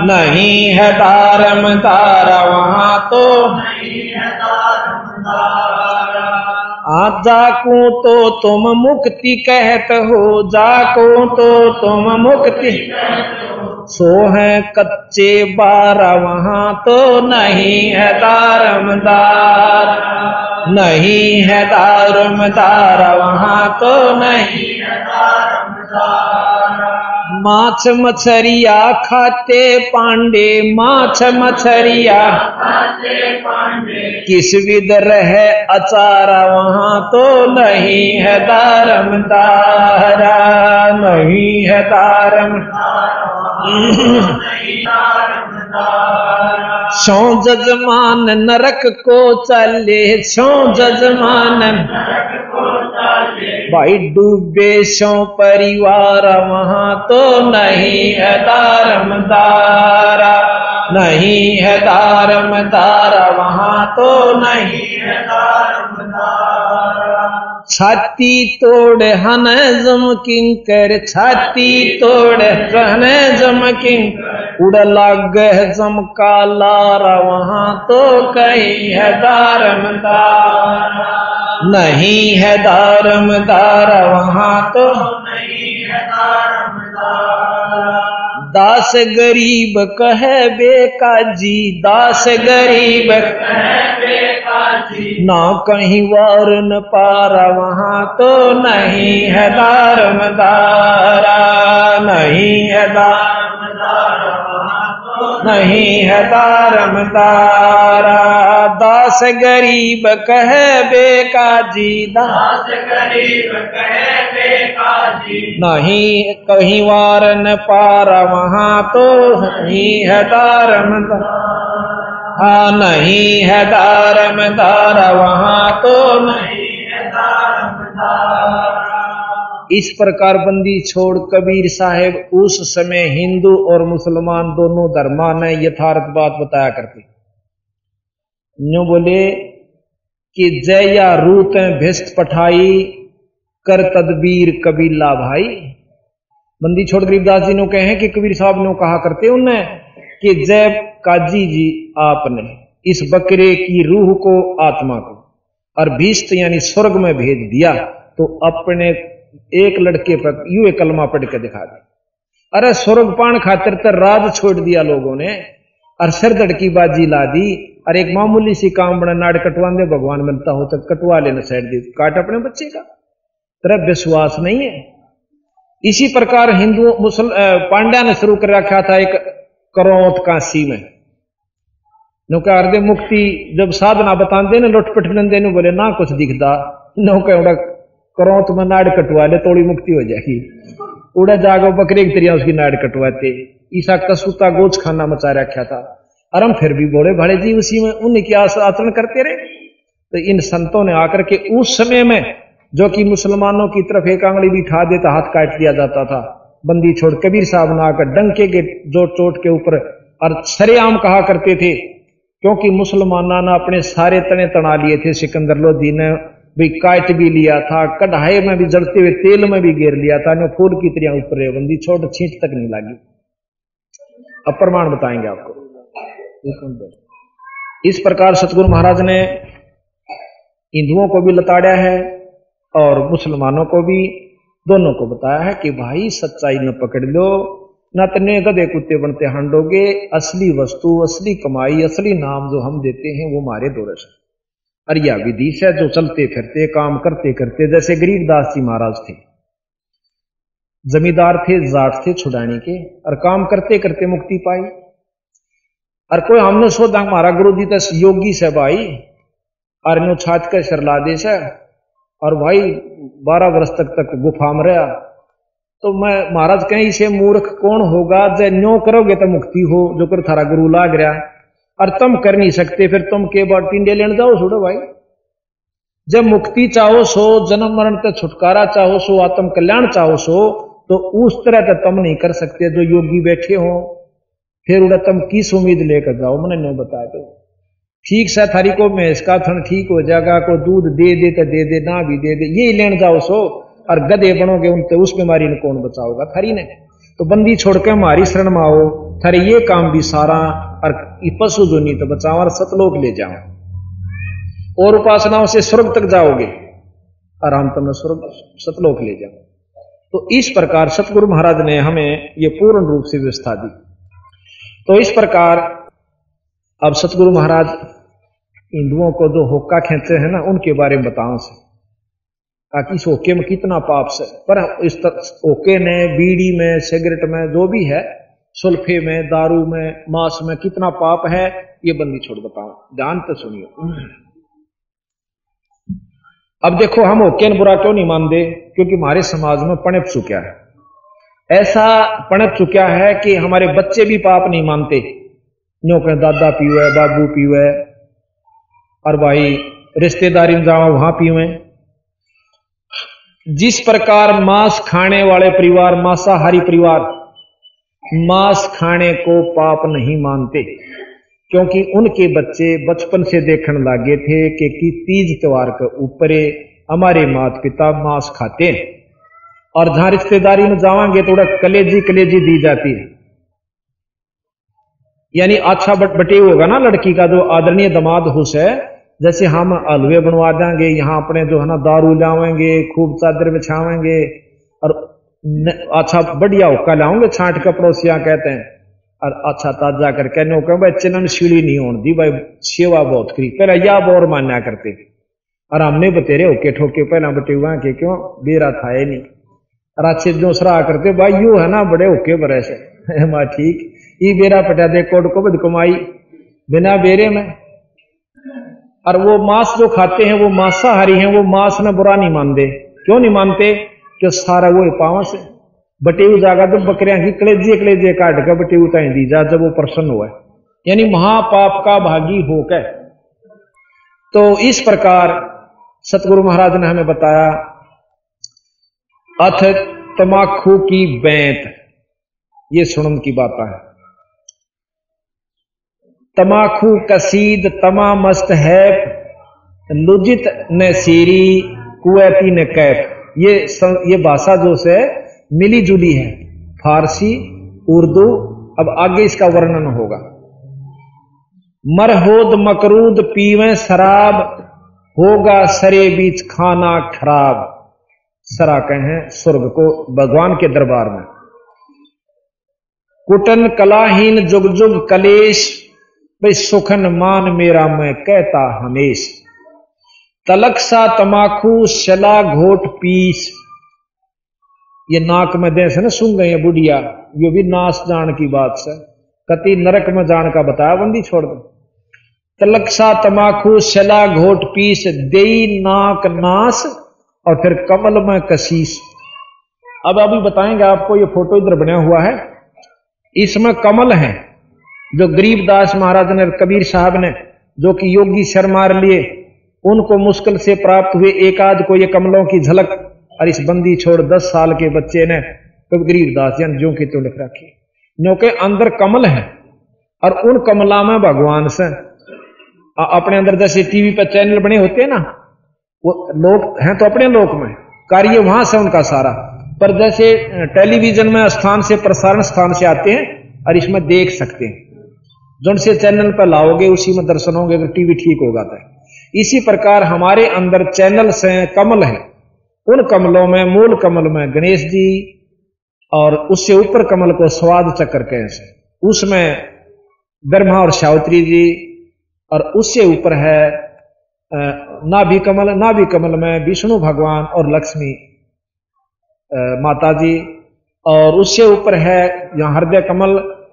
नहीं है दारम दारा वहाँ तो नहीं है दारम दारा आज जाको तो तुम मुक्ति कहत हो जाको तो तुम मुक्ति। सो है कच्चे बारा, वहाँ तो नहीं है दारमदार। नहीं है दारमदार वहाँ तो नहीं है माछ मछरिया खाते पांडे, माछ मछरिया। किस विद रहे अचारा, वहाँ तो नहीं है दारम, दारा नहीं है दारम। सो जजमान नरक को चले सो जजमान भाई डूबे सो परिवार, वहाँ तो नहीं है दारम दारा नहीं है दारम दारा वहाँ तो नहीं है दारम दारा छाती तोड़ हन जम किंकर छाती तोड़ हन जम किंकर उड़ लाग जमका लारा वहाँ तो कहीं है दारम दारा नहीं है दारम दारा वहाँ तो नहीं है दारम दारा दास गरीब कह बेका जी दास गरीब कह बेका ना कहीं वार न पारा वहाँ तो नहीं है दारम दारा नहीं है दारम नहीं है दारम दारा दास गरीब कह बेका जी दास गरीब कह बेका जी नहीं कहीं वार न पारा वहाँ तो नहीं है दारम नहीं है दारम दारा, वहाँ तो नहीं है इस प्रकार बंदी छोड़ कबीर साहेब, उस समय हिंदू और मुसलमान दोनों धर्मा ने यथार्थ बात बताया करते बोले कि जय या रूत भिस्त पठाई, कर तदबीर कबीला भाई बंदी छोड़ गरीबदास जी ने कहे कि कबीर साहब ने कहा करते उन्हें। कि जय काजी जी आपने इस बकरे की रूह को आत्मा को और भीस्त यानी स्वर्ग में भेज दिया तो अपने एक लड़के पर यू एक कलमा पढ़ के दिखा दे। अरे स्वर्ग पान खातिर तो राज छोड़ दिया लोगों ने और सिर की बाजी ला दी और एक मामूली सी काम बना नाड़ कटवा दे, भगवान मिलता हो तो कटवा लेना साइड दी, काट अपने बच्चे का। तेरा विश्वास नहीं है। इसी प्रकार हिंदू मुसल पांड्या ने शुरू कर रखा था एक करोत काशी में नौका अर्दे मुक्ति जब साधना बताते ना लुटपट लेंदे बोले ना कुछ दिखता नौका करो तो मैं नाड़ कटवा ले थोड़ी मुक्ति हो जाएगी उड़ा जागो बकरे की तरह उसकी नाड़ कटवाते ईसा कसूता गोच खाना मचा रखा था और हम फिर भी बोले भाड़े जी उसी में उन्हें क्या आचरण करते रहे तो इन संतों ने आकर के उस समय में जो कि मुसलमानों की तरफ़ एक आंगली भी ठा देता हाथ काट दिया जाता था बंदी छोड़ कबीर साहब ने आकर डंके के जो चोट के ऊपर और सरेआम कहा करते थे, क्योंकि मुसलमाना ने अपने सारे तने तना लिए थे, सिकंदर लोधी ने भी काट भी लिया था, कढ़ाई में भी जलते हुए तेल में भी घेर लिया था फूल की तरह ऊपर बंदी छोट छींट तक नहीं लगी। अब प्रमाण बताएँगे आपको। इस प्रकार सतगुरु महाराज ने हिंदुओं को भी लताड़ा है और मुसलमानों को भी दोनों को बताया है कि भाई, सच्चाई न पकड़ लो, न तने गधे कुत्ते बनते हांडोगे, असली वस्तु, असली कमाई, असली नाम जो हम देते हैं, वो मारे दोरस है। अरिया विधि से जो चलते फिरते, काम करते करते, जैसे गरीबदास जी महाराज थे, जमींदार थे, जाट थे छुड़ाने के, और काम करते करते मुक्ति पाई। और कोई हमने सोचा, हमारा गुरु जी तस योगी से भाई, और छात कर शरला दे से और भाई बारह वर्ष तक तक गुफा में रहा। तो मैं, महाराज कहीं से मूर्ख कौन होगा? जब न्यो करोगे तो मुक्ति हो, जो कर थारा गुरु लाग रहा और तुम कर नहीं सकते, फिर तुम के बाद टिंडे लेने जाओ, छोड़ो भाई। जब मुक्ति चाहो, सो जन्म मरण तक छुटकारा चाहो, सो आत्म कल्याण चाहो, सो तो उस तरह तो तुम नहीं कर सकते, जो योगी बैठे हो। फिर उड़ा तुम किस उम्मीद लेकर जाओ? मैंने नहीं बता दो ठीक सा थारी को मैं इसका थन ठीक हो जाएगा, को दूध दे दे तो दे दे, ना भी दे दे यही लेने जाओ सो, और गधे बनोगे उनसे उस बीमारी ने कौन बचाओगा? थारी ने। तो बंदी छोड़ के हमारी शरण में आओ, थारे ये काम भी सारा, और पशु जो नहीं तो बचाओ, और सतलोक ले जाओ। और उपासनाओं से स्वर्ग तक जाओगे, और हम तुम्हें स्वर्ग, सतलोक ले जाओ। तो इस प्रकार सतगुरु महाराज ने हमें ये पूर्ण रूप से व्यवस्था दी। तो इस प्रकार अब सतगुरु महाराज हिंदुओं को जो होक्का खेचे हैं ना, उनके बारे में बताओ से ताकि इस होके में कितना पाप से। पर इस होके ने बीड़ी में, सिगरेट में, जो भी है, सुल्फे में, दारू में, मांस में कितना पाप है, ये बंदी छोड़ बताओ। ध्यान तो सुनिए अब देखो, हम होके बुरा क्यों नहीं मानते? क्योंकि हमारे समाज में पणप चुका है। ऐसा पणप चुका है कि हमारे बच्चे भी पाप नहीं मानते। न्यो कहें दादा पीवे बाबू पीवे और भाई रिश्तेदारी में जाओ वहाँ पीवे। जिस प्रकार मांस खाने वाले परिवार मांसाहारी परिवार मांस खाने को पाप नहीं मानते क्योंकि उनके बच्चे बचपन से देखने लगे थे कि, तीज त्योहार के ऊपर हमारे माता पिता मांस खाते हैं। और जहाँ रिश्तेदारी में जावांगे तो कलेजी कलेजी दी जाती है। यानी अच्छा बट होगा ना लड़की का जो आदरणीय दमाद हुस है जैसे हम हलवे बनवा देंगे, यहाँ अपने जो है ना दारू लावेंगे खूब चादर बिछावेंगे और अच्छा बढ़िया हुक्का लाओगे छाट का पड़ोसिया कहते हैं। और अच्छा ताज़ा करके नो कह, भाई चलन सीढ़ी नहीं होने दी, भाई सेवा बहुत करी। पहले या बोर मान्या करते और हमने बतेरे होके ठोके, पहला बटे हुआ के क्यों? बेरा था नहीं। और अच्छे जो सराह करते, भाई यू है ना, बड़े होके बरे से। माँ ठीक। ये बेरा पटा दे कोट को बद कमाई बिना बेरे में और वो मांस जो खाते हैं वो मांसाहारी हैं वो मांस में बुरा नहीं मानते क्यों नहीं मानते कि सारा वो पावस है बटेऊ जागा तो बकरियाँ की कलेजे कलेजे काट कर बटेऊ ताई दी जा जब वो प्रसन्न हुआ यानी महापाप का भागी होकर तो इस प्रकार सतगुरु महाराज ने हमें बताया, अथ तमाखू की बैंत। ये सुनम की बात है। तमाखू कसीद तमा मस्त है लुजित न सीरी कुएती न कैफ। ये सं, ये भाषा जो से मिली जुली है। फारसी उर्दू अब आगे इसका वर्णन होगा। मरहोद मकरूद पीवे शराब होगा सरे बीच खाना खराब। सरा कहें स्वर्ग को भगवान के दरबार में। कुटन कलाहीन जुग जुग कलेश भाई, सुखन मान मेरा मैं कहता हमेश। तलक सा तमाकू शला घोट पीस। ये नाक में दे ना सुन गए बुढ़िया, ये भी नाश जान की बात से। कति नरक में जान का बताया, बंदी छोड़ दो। तलक सा तमाकू शला घोट पीस दे नाक नाश और फिर कमल में कशीस अब अभी बताएँगे आपको, ये फ़ोटो इधर बना हुआ है। इसमें कमल है। जो गरीबदास महाराज ने, कबीर साहब ने, जो कि योगी शर मार लिए, उनको मुश्किल से प्राप्त हुए एक आध को ये कमलों की झलक, और इस बंदी छोड़ दस साल के बच्चे ने तो गरीबदास जन जो की तो लिख रखी। क्योंकि अंदर कमल है, और उन कमला में भगवान से अपने अंदर जैसे टीवी पर चैनल बने होते हैं ना, वो लोग हैं तो अपने लोक में, कार्य वहाँ से उनका सारा। पर जैसे टेलीविज़न में स्थान से प्रसारण स्थान से आते हैं, और इसमें देख सकते हैं। जो से चैनल पर लाओगे, उसी में दर्शन होंगे अगर टीवी ठीक होगा तो इसी प्रकार हमारे अंदर चैनल से कमल है। उन कमलों में, मूल कमल में गणेश जी और उससे ऊपर कमल को स्वाद चक्र कैसे उसमें ब्रह्मा और शावत्री जी और उससे ऊपर है नाभि कमल। नाभि कमल में विष्णु भगवान और लक्ष्मी माता जी। और उससे ऊपर है, यहाँ हृदय कमल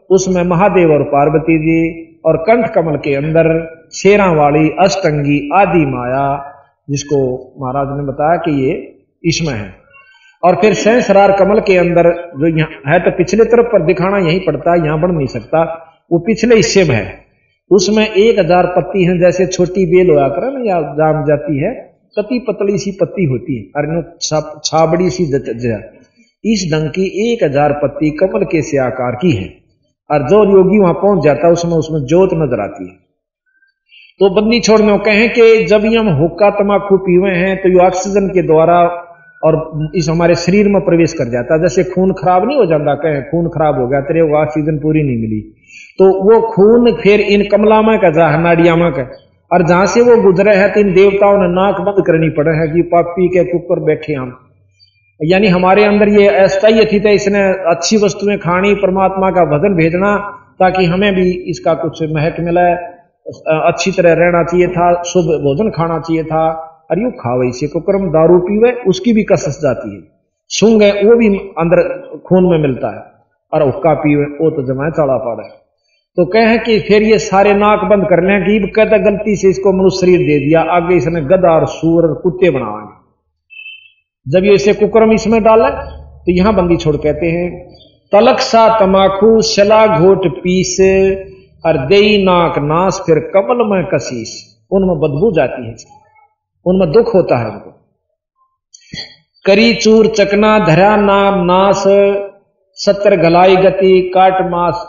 उसमें महादेव और पार्वती जी और कंठ कमल के अंदर शेरा वाली अष्टंगी आदि माया, जिसको महाराज ने बताया कि ये इसमें है। और फिर सहसरार कमल के अंदर जो यहाँ है तो पिछले तरफ़ पर दिखाना यही पड़ता है, यहाँ बन नहीं सकता। वो पिछले हिस्से में है। उसमें एक हज़ार पत्ती है, जैसे छोटी बेल होया करे ना, या जाम जाती है कति पतली सी पत्ती होती है। अरे छाबड़ी सी इस ढंग की एक हज़ार पत्ती कमल के से आकार की है। और जो योगी वहाँ पहुँच जाता है, उसमें उसमें जोत नज़र आती है। तो बंदी छोड़ने कहें कि जब ये हम हुक्का तमाकू पीवे हैं तो ये ऑक्सीजन के द्वारा और इस हमारे शरीर में प्रवेश कर जाता है। जैसे खून खराब नहीं हो जाता, कहें खून खराब हो गया, तेरे वो ऑक्सीजन पूरी नहीं मिली। तो वो खून फिर इन कमलामा का जा नाडियामा का, और जहाँ से वो गुजरे है तो इन देवताओं ने नाक बंद करनी पड़े है कि पापी के ऊपर बैठे हम। यानी हमारे अंदर ये अस्थाई थी तो इसने अच्छी वस्तुएँ खानी, परमात्मा का भजन भेजना, ताकि हमें भी इसका कुछ महक मिला। अच्छी तरह रहना चाहिए था, शुभ भोजन खाना चाहिए था अरे यू खावे से को क्रम, दारू पीवे, उसकी भी कसस जाती है। सूंग है वो भी अंदर खून में मिलता है, और हुक्का पीवे, वो तो जमाए चढ़ा पड़ा है। तो कहे कि फिर ये सारे नाक बंद कर लें कि कहता, गलती से इसको मनुष्य शरीर दे दिया, आगे इसने गदा और सूर कुत्ते बनावाएँगे जब ये इसे कुक्रम इसमें डाला तो यहाँ बंदी छोड़ कहते हैं, तलक सा तमाकू शला घोट पीस और दे नाक नास, फिर कमल में कशीस उनमें बदबू जाती है उनमें दुख होता है उनको। करी चूर चकना, धरा नाम नास, सत्तर गलाई गति काट मास।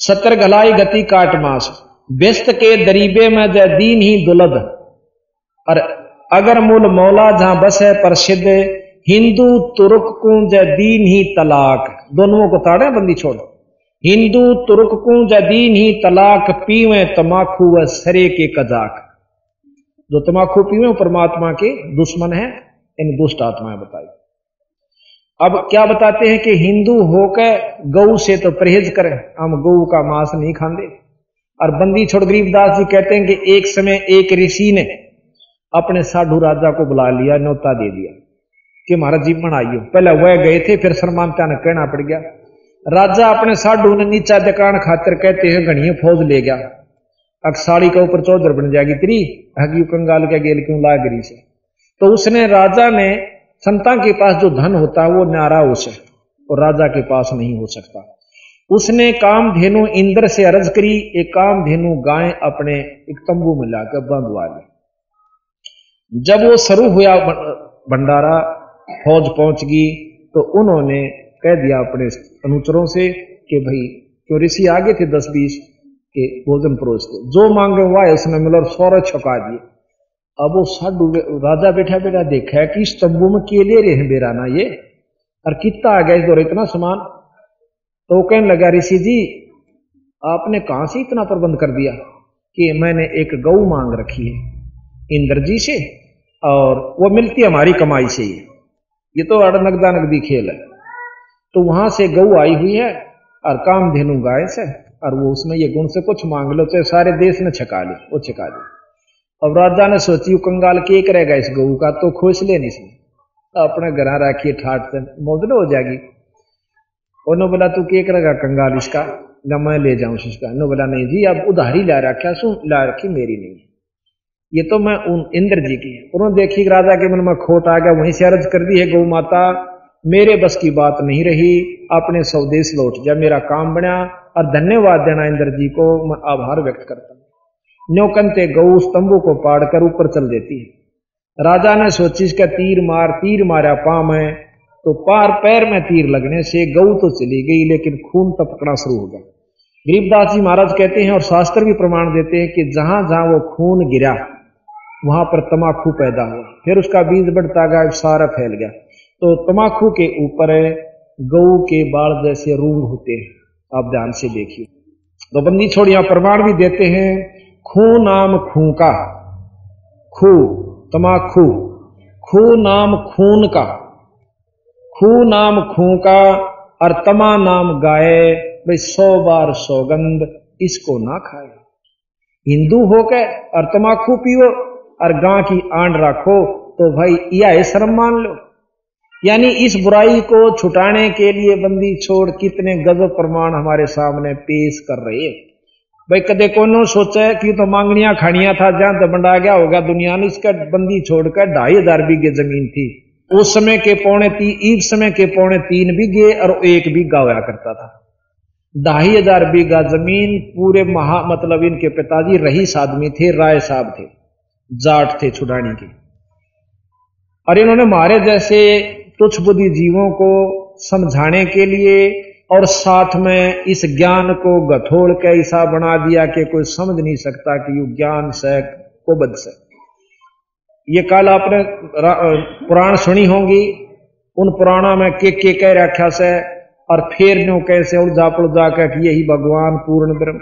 सत्तर गलाई गति काट मास। व्यस्त के दरीबे में जय दीन ही दुलद। और अगर मूल मौला जहाँ बस है प्रसिद्ध हिंदू, तुर्क को जय दीन ही तलाक। दोनों को ताड़े बंदी छोड़ो। हिंदू, तुर्क को जदीन ही तलाक, पीवे तमाखू व सरे के कजाक। जो तमाखू पीवे परमात्मा के दुश्मन है, इन दुष्ट आत्माएँ बताई। अब क्या बताते हैं कि हिंदू होकर गऊ से तो परहेज करें, हम गऊ का मांस नहीं खाते और बंदी छोड़, गरीबदास जी कहते हैं कि एक समय एक ऋषि ने अपने साधु राजा को बुला लिया, न्योता दे दिया कि महाराज जी मन आइयो पहले वह गए थे, फिर सरमानता ने कहना पड़ गया। राजा अपने साधु ने नीचा दुकान खातर कहते हैं घड़िया फौज ले गया। अकसाड़ी के ऊपर चौधर बन जाएगी, तेरी हगी कंगाल के गेल क्यों ला गिरी से? तो उसने राजा ने संता के पास जो धन होता है, वो नारा उसे और राजा के पास नहीं हो सकता। उसने काम धेनु इंद्र से अर्ज़ करी, एक काम धेनु गाय अपने एक तंबू में लाकर बंधवा ली। जब वो शुरू हुआ भंडारा, फौज पहुँच गई तो उन्होंने कह दिया अपने अनुचरों से कि भाई क्यों ऋषि आगे थे दस बीस, के भोजन परोसते जो मांगे हुआ है उसने मिलो सौर छका दिए। अब वो साधु राजा बैठा बैठा देखा है कि इस में के लिए रहे बेरा ना ये, और कितना आ गया इस दौर इतना सामान। तो वो कहने लगा, ऋषि जी, आपने कहाँ से इतना प्रबंध कर दिया कि मैंने एक गऊ मांग रखी है इंद्र जी से? और वो मिलती हमारी कमाई से ही। ये तो अड़ नगदा खेल है। तो वहाँ से गऊ आई हुई है और काम धेनु गाय से, और वो उसमें ये गुण से कुछ मांग लो चाहे सारे देश ने छका ली वो छका ली अब राजा ने सोची कंगाल के एक रहेगा इस गऊ का तो खुश ले नहीं इसमें। अपने घर रखिए ठाट से मोदलो हो जाएगी। उन्होंने बोला, तू केक रहेगा कंगाल इसका? न मैं ले जाऊँ इसका? नो बोला, नहीं जी, अब उधारी ला रखा सू ला रखी मेरी नहीं ये तो मैं उन इंद्र जी की उन्होंने देखी राजा के मन में खोट आ गया, वहीं से अर्ज़ कर दी है, गौ माता, मेरे बस की बात नहीं रही अपने स्वदेश लौट जा, मेरा काम बना, और धन्यवाद देना इंद्र जी को, मैं आभार व्यक्त करता हूँ। न्योकंते गऊ स्तंभों को पाड़कर ऊपर चल देती है। राजा ने सोची, इसका तीर मार, तीर मारा पाम है तो पार पैर में तीर लगने से गऊ तो चली गई, लेकिन खून टपकना शुरू हो गया। गरीबदास जी महाराज कहते हैं, और शास्त्र भी प्रमाण देते हैं कि जहाँ जहाँ वो खून गिरा वहाँ पर तमाखू पैदा हुआ। फिर उसका बीज बढ़ता गया सारा फैल गया। तो तमाखू के ऊपर गऊ के बाल जैसे रूंग होते हैं। आप ध्यान से देखिए। तो बंदी छोड़ प्रमाण भी देते हैं, खू नाम खू का खू, तमाखू। खू नाम खून का। खू नाम खू का और तमा नाम गाय, भाई सौ बार सौगंध, इसको ना खाए। हिंदू होकर और तमाखू पियो और गां की आंड रखो तो भाई यह शर्म मान लो। यानी इस बुराई को छुटाने के लिए बंदी छोड़ कितने गजब प्रमाण हमारे सामने पेश कर रहे भाई कदे कोनो सोचा कि तो मांगनिया खानिया था, जहाँ तो बंडा गया होगा दुनिया ने, इसका बंदी छोड़कर ढाई हज़ार बीघे ज़मीन थी। उस समय के पौने तीन इस समय के पौने तीन बीघे और एक बीघा होया करता था। ढाई हज़ार बीघा ज़मीन पूरे महा मतलब इनके पिताजी रहीस आदमी थे, राय साहब थे। जाट थे छुड़ानी के। और इन्होंने मारे जैसे तुच्छ बुद्धि जीवों को समझाने के लिए और साथ में इस ज्ञान को गथोड़ के ऐसा बना दिया कि कोई समझ नहीं सकता कि यू ज्ञान से बद से। ये कल आपने पुराण सुनी होंगी, उन पुराणों में के के कह रखा से, और फिर नो कैसे उलझा पुलझा कि यही भगवान पूर्ण ब्रह्म।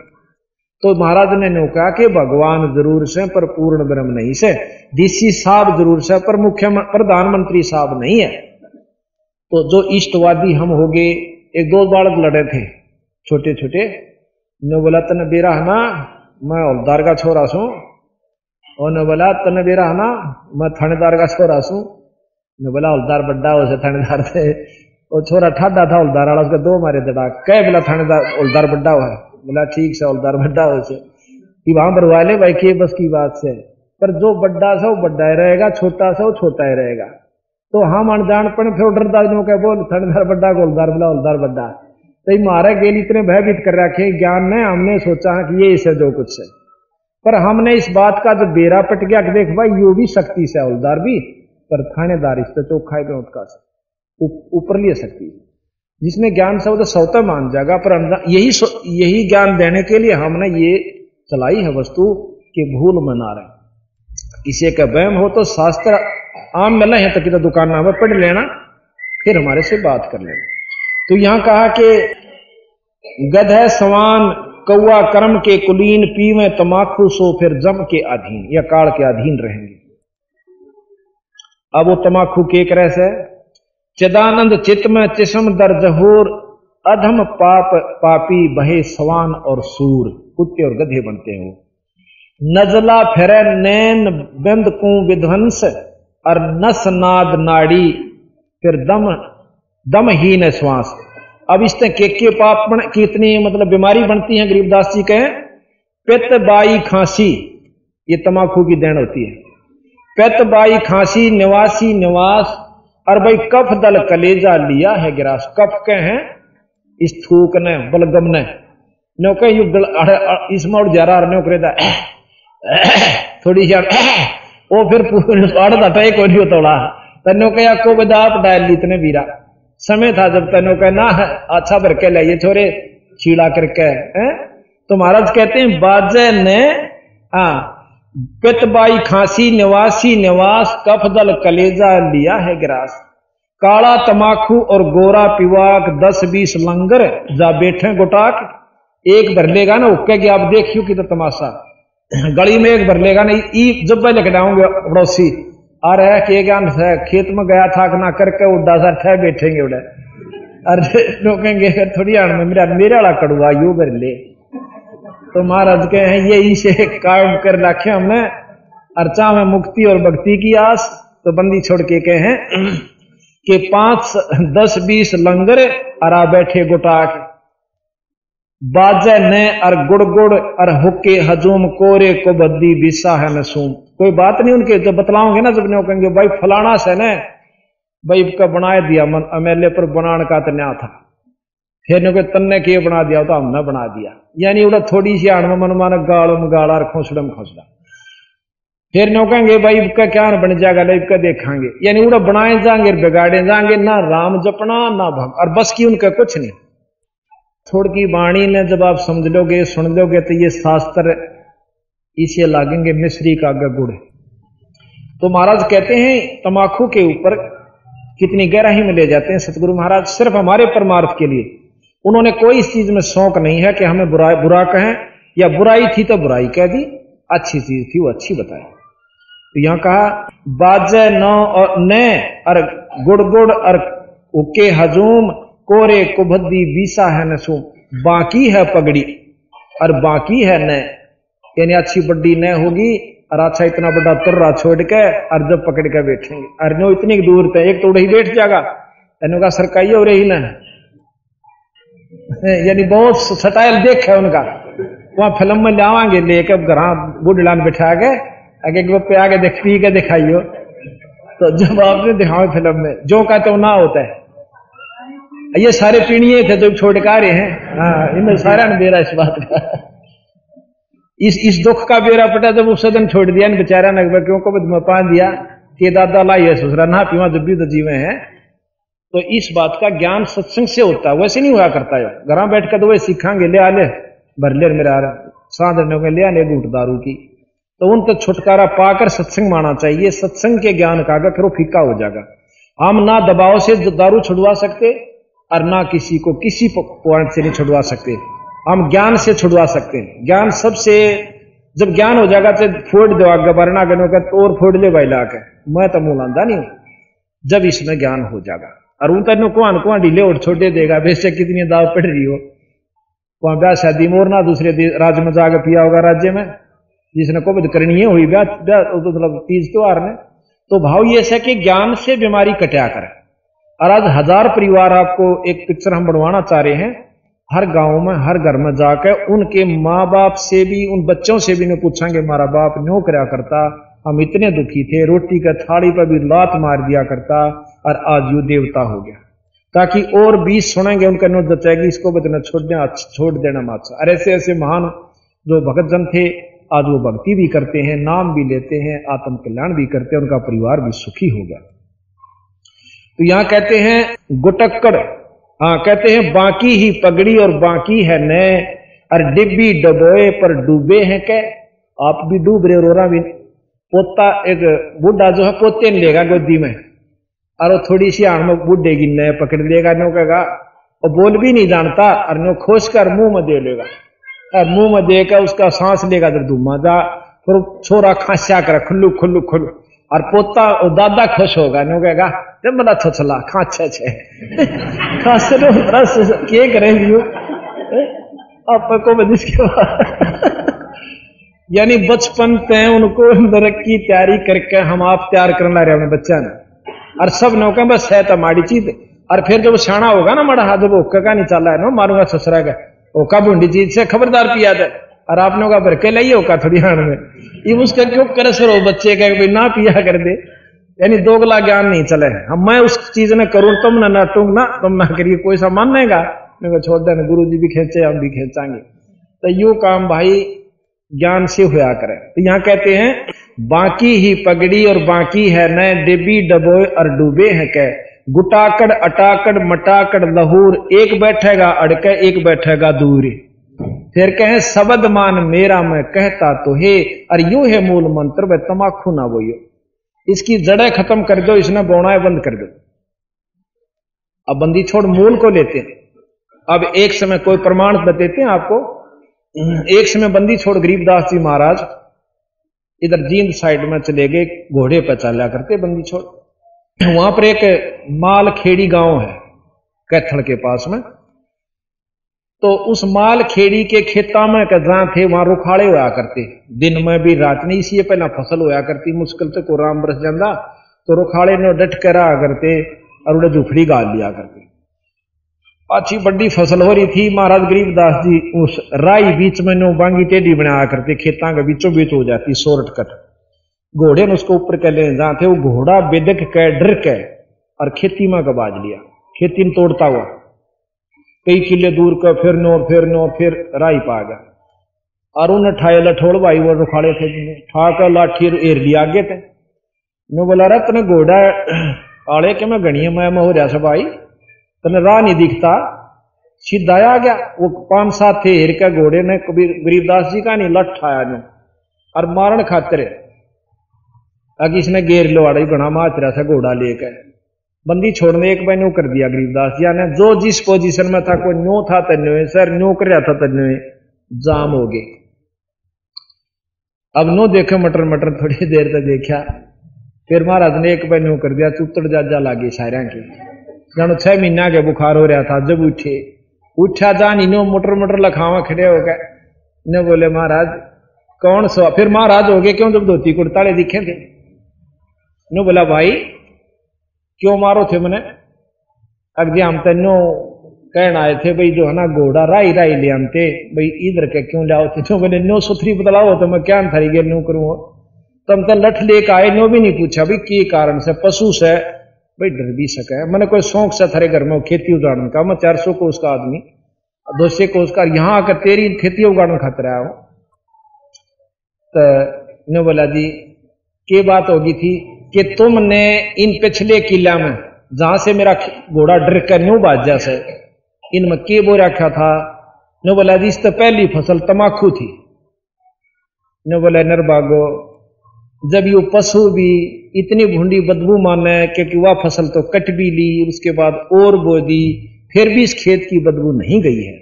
तो महाराज ने नो कहा कि भगवान ज़रूर से पर पूर्ण ब्रह्म नहीं से। डीसी साहब ज़रूर से पर मुख्य प्रधानमंत्री साहब नहीं है। तो जो इष्टवादी हम हो गए, एक दो बालक लड़े थे छोटे छोटे ने बोला तन बेरा है ना, मैं हौलदार का छोरा सू। और ने बोला तन बेरा है ना, मैं थानेदार का छोरा सू। ने बोला हौलदार बड्डा हो से थानेदार थे। वो छोरा ठाडा था हौलदार वाला उसका दो मारे दड़ा कह बोला, थानेदार हौलदार बड्डा हुआ बोला, ठीक से हौलदार बड्डा हो से। कि वहाँ भरवा ले भाई, के बस की बात से? पर जो बड्डा सा, वो बड्डा ही रहेगा, छोटा सा, वो छोटा ही रहेगा। तो हम अनजानपण फिर डरदा जो कह, बोल थनदार बड्डा गोलदार बोला होलदार बड्डा। तो मारे गेल इतने भयभीत कर रखे, ज्ञान ने, हमने सोचा कि ये इसे जो कुछ है। पर हमने इस बात का जो बेरा पट गया कि देख भाई, यो भी शक्ति से हौलदार भी, पर थानेदार इस चौखा पे उत्का से ऊपर लिए शक्ति। जिसने ज्ञान से वो तो सौता मान जाएगा, पर यही यही ज्ञान देने के लिए हमने ये चलाई है वस्तु कि भूल मना रहे किसी का वहम हो तो शास्त्र आम मिलना है तो तो दुकान नाम पढ़ लेना, फिर हमारे से बात कर लेना। तो यहाँ कहा कि गध है सवान कौआ कर्म के कुलीन, पीवे तमाखू सो फिर जम के अधीन, या काल के अधीन रहेंगे। अब वो तमाखू के रह से चिदानंद चित में चिस्म दर जहूर अधम पाप, पापी बहे सवान और सूर। कुत्ते और गधे बनते हैं। नजला फिर नैन बिंद कु विध्वंस और नस नाद नाड़ी, फिर दम दमहीन श्वास। अब इससे के के पाप बन कितनी मतलब बीमारी बनती है गरीबदास जी कहें पित बाई, खांसी, ये तमाकू की देन होती है। पित बाई, खांसी, निवासी, निवास और भाई कफ दल कलेजा लिया है गिरास। कफ के हैं इस थूक ने, बलगम ने। नो कह, यु इस मोड़ जा रहा नो करे थोड़ी सी वो फिर अड़ दटा एक नहीं तोड़ा तनो कहा को बदा आप डाल ली इतने बीरा समय था जब तनो कह, ना है अच्छा भर के लाइए छोरे छीड़ा करके है तो महाराज कहते हैं, बाजे ने हाँ पितबाई खांसी, निवासी निवास, कफदल कलेजा लिया है गिरास। काला तमाखू और गोरा पिवाक, दस बीस लंगर, जा बैठे गोटाक। एक भर लेगा ना, उक्के आप देखियो कि तो तमाशा। गली में एक भर लेगा ना, ई जब मैं लेके जाऊँगे पड़ोसी। आ रहा है कि है खेत में गया था ना करके उड्डा सर ठह बैठेंगे उड़े। अरे रोकेंगे थोड़ी आड़ में, मेरा मेरे वाला कड़ुआ यू भर ले तो महाराज के हैं, ये इसे काम कर रखे हमने अर्चा में मुक्ति और भक्ति की आस? तो बंदी छोड़ के कहे हैं कि पाँच, दस, बीस लंगर अरा बैठे गुटाक बाजे ने अर गुड़ गुड़, अर हुक्के हजूम, कोरे को बद्दी बिसा है नसूम। कोई बात नहीं उनके, जब बतलाओगे ना, जब नहीं कहेंगे, भाई फलाना से ने, भाई का बनाए दिया मन एमएलए पर बनाने का तो न्या था। फिर ने तन्ने के बना दिया तो हमने बना दिया यानी उड़ा थोड़ी सी आड़ में मन मान गाड़म गाड़ा खोसड़म खोसड़ा फिर नो कहेंगे भाई इसका क्या बन जाएगा लाइव का देखांगे यानी उड़ा बनाए जाएँगे बिगाड़े जाएँगे ना राम जपना ना भग और बस की उनका कुछ नहीं थोड़ी वाणी ने जब आप समझ लोगे सुन लोगे तो ये शास्त्र इसे लागेंगे मिश्री का गुड़ तो महाराज कहते हैं तमाकू के ऊपर कितनी गहराई में ले जाते हैं सतगुरु महाराज सिर्फ़ हमारे परमार्थ के लिए उन्होंने कोई इस चीज़ में शौक नहीं है कि हमें बुरा बुरा कहें, या बुराई थी तो बुराई कह दी। अच्छी चीज़ थी, वो अच्छी बताई। तो यहाँ कहा, बाजे नौ और न और गुड़ गुड़ और उके हजूम, कोरे कुभद्दी बीसा है नसू बाकी है पगड़ी। और बाकी है न। यानी अच्छी बड्डी न होगी और अच्छा इतना बड़ा तुर्रा छोड़ के और जब पकड़ के बैठेंगे। और नो इतनी दूर थे एक तो ही बैठ जाएगा। का सरकाई हो रही ना यानी बहुत सटाइल देख है उनका। वहाँ फ़िल्म में लावांगे लेके घर बुढ़लान बिठा के, आगे पे आगे देख, पी के दिखाइयो। तो जब आपने दिखाओ फ़िल्म में, जो का तो ना होता है। ये सारे पीणिए थे, जो छोड़ का हैं। हाँ इनमें सारा ने बेरा इस बात का। इस इस दुख का बेरा पटा जब उस सदन छोड़ दिया बेचारा ने क्यों को में दिया। कि दादा लाइए ससुरा ना पीवा, जब भी तो जीवे हैं। तो इस बात का ज्ञान सत्संग से होता है। वैसे नहीं हुआ करता है घर बैठ कर तो वही सीखांगे ले आले भर ले मेरा सांधने ले आने घूट दारू की। तो उन तो छुटकारा पाकर सत्संग माना चाहिए। सत्संग के ज्ञान का अगर फिर वो फीका हो जाएगा। हम ना दबाव से दारू छुड़वा सकते और ना किसी को, किसी पॉइंट से नहीं छुड़वा सकते। हम ज्ञान से छुड़वा सकते। हैं ज्ञान सबसे, जब ज्ञान हो जाएगा तो फोड़ दो आगे। वरना का तो और फोड़ ले भाई लाके। मैं तो मुँह नहीं जब इसमें ज्ञान हो जाएगा। और उन तेन कुआन कुआँ ढीले और छोटे देगा। बेशक कितनी दाव पड़ रही हो। वहाँ ब्याह शादी मोर ना दूसरे राज्य में जाकर पिया होगा राज्य में। जिसने कोविड करनी हुई ब्याह तो मतलब तीज त्योहार में। तो भाव ये है कि ज्ञान से बीमारी कटा करे। और आज हज़ार परिवार आपको एक पिक्चर हम बनवाना चाह रहे हैं। हर गाँव में, हर घर में जाकर उनके माँ बाप से भी, उन बच्चों से भी नहीं पूछेंगे हमारा बाप न्यो कराया करता? हम इतने दुखी थे, रोटी का थाली पर भी लात मार दिया करता। और आज यू देवता हो गया। ताकि और बीस सुनेंगे, उनका नोट जचेगी इसको बतना छोड़ देना छोड़ देना माचा। और ऐसे ऐसे महान जो भगत जन थे, आज वो भक्ति भी करते हैं, नाम भी लेते हैं, आत्म कल्याण भी करते हैं, उनका परिवार भी सुखी हो गया। तो यहाँ कहते हैं, गुटक्कड़। हाँ कहते हैं, बाकी ही पगड़ी और बाकी है न और डिब्बी डबोए पर डूबे हैं क्या आप भी डूब रहे रोरा भी पोता, एक बुढ़ा जो है, पोते ने लेगा गोदी में। वो थोड़ी सी आड़ में नए पकड़ लेगा नो कहेगा और बोल भी नहीं जानता और नो खोस कर मुँह में दे लेगा। और मुँह में देकर उसका सांस लेगा जब धुमा जा। फिर छोरा खांसा कर, खुल्लू खुल्लू खुल्लू। और पोता और दादा खुश होगा नो कहेगा जब बड़ा छछला खा छे। खास रस के करेंगे आप को बदिश के यानी बचपन पे उनको नरक की तैयारी करके हम आप तैयार करना रहे अपने बच्चा ने। और सब नौका बस है तो माड़ी चीज़। और फिर जब शाना होगा ना माड़ा हाथ ओका का नहीं चला है ना, मारूँगा ससुरा का। ओका बूंडी चीज़ से खबरदार पिया दे और आपने का भर के लाइए ओका थोड़ी हाण में? ये उसका क्यों करे सर वो बच्चे का भाई ना पिया कर दे। यानी दोगला ज्ञान नहीं चले। हम मैं उस चीज़ ने करूँ, तुम ना नाटूंग ना, तुम ना करिए, कोई सा मानेगा मैं छोड़ देना गुरु जी भी खेचे, हम भी खेचांगे। तो यू काम भाई ज्ञान से होया करे। तो यहाँ कहते हैं बाकी ही पगड़ी और बाकी है न डिबी डबोए और डूबे हैं कह गुटाकड़, अटाकड़, मटाकड़, लहूर, एक बैठेगा अड़के, एक बैठेगा दूर। फिर कहे शबद मान मेरा मैं कहता तो हे, और यू है मूल मंत्र वह तमाखू ना बोयो इसकी जड़ें खत्म कर दो, इसने बोनाएँ बंद कर दो। अब बंदी छोड़ मूल को लेते हैं। अब एक समय कोई प्रमाण बताते हैं आपको। एक समय बंदी छोड़ गरीबदास जी महाराज इधर जींद साइड में चले गए, घोड़े पर चला करते बंदी छोड़। वहाँ पर एक माल खेड़ी गाँव है कैथड़ के पास में। तो उस माल खेड़ी के खेता में जहाँ थे, वहाँ रुखाड़े होया करते। दिन में भी, रात नहीं इसी पहला फ़सल होया करती, मुश्किल से को राम बरस जाता तो रुखाड़े ने डट कर करते, और उन्हें झुफड़ी गाल लिया करते। अच्छी बड़ी फ़सल हो रही थी, महाराज गरीबदास जी, उस राई बीच में नो बांगी टेढ़ी बनाया करते खेता के बीचों बीच हो जाती सोरट कट घोड़े ने उसको ऊपर कर ले थे वो घोड़ा बेदक के डर के और खेती में गबाज लिया। खेती में तोड़ता हुआ। कई किले दूर का फिर नो फिर नो, फिर राई पा गया। और उन्हें ठाए लठोड़ भाई वो रुखाड़े थे ठा कर लाठी एर लिया आगे थे नो बोला रहा तने घोड़ा, आड़े के मैं गणिया मैं हो रहा सब भाई। तने राह नहीं दिखता। सीधा आ गया, वो पाँच सात थे, हेर के घोड़े ने कबीर गरीबदास जी का नहीं लठ ठाया नो और मारण खातिर अगर इसने गेर लो आड़ा बना माच रहा था घोड़ा लेकर। बंदी छोड़ने एक बार कर दिया गरीबदास जी ने, जो जिस पोजीशन में था, कोई न्यू था तन्यो सर न्यू कर रहा था तन्यो जाम हो गए। अब नो देखे मटर मटर थोड़ी देर तक देखा, फिर महाराज ने एक बार कर दिया चुतड़ जाजा लागे सारा के। जानो छह महीना के बुखार हो रहा था, जब उठे। उठा जान इनो मोटर मोटर लखावा खड़े हो गए। ने बोले, महाराज, कौन सो? फिर महाराज हो गए, क्यों जब धोती कुर्ताले दिखे थे? नो बोला, भाई, क्यों मारो थे मैंने? अगले हम तेनो कहना आए थे, भाई, जो है ना, घोड़ा राई राई ले आते। भाई, इधर के क्यों लाओ थे? जो मैंने नो सुथरी बतलाओ तो मैं क्या थारी गे नो करूँ। तो हम तो लठ लेकर आए नो भी नहीं पूछा, भाई, के कारण से? पशु से भाई डर भी सके मैंने कोई शौक से थारे घर में खेती उगाड़ने का। मैं चार सौ को उसका आदमी, दो सौ को। उसका यहाँ आकर तेरी खेती उगाड़ने खातर आया हूँ। तो नो बोला, जी, के बात होगी थी कि तुमने इन पिछले किला में, जहाँ से मेरा घोड़ा डर कर न्यू बाजा से इनमें के बो रखा था? नो बोला, जी, इस तो पहली फ़सल तमाकू थी। नो बोला नरबागो जब यू पशु भी इतनी भूडी बदबू माने क्योंकि वह फ़सल तो कट भी ली, उसके बाद और बो दी, फिर भी इस खेत की बदबू नहीं गई है।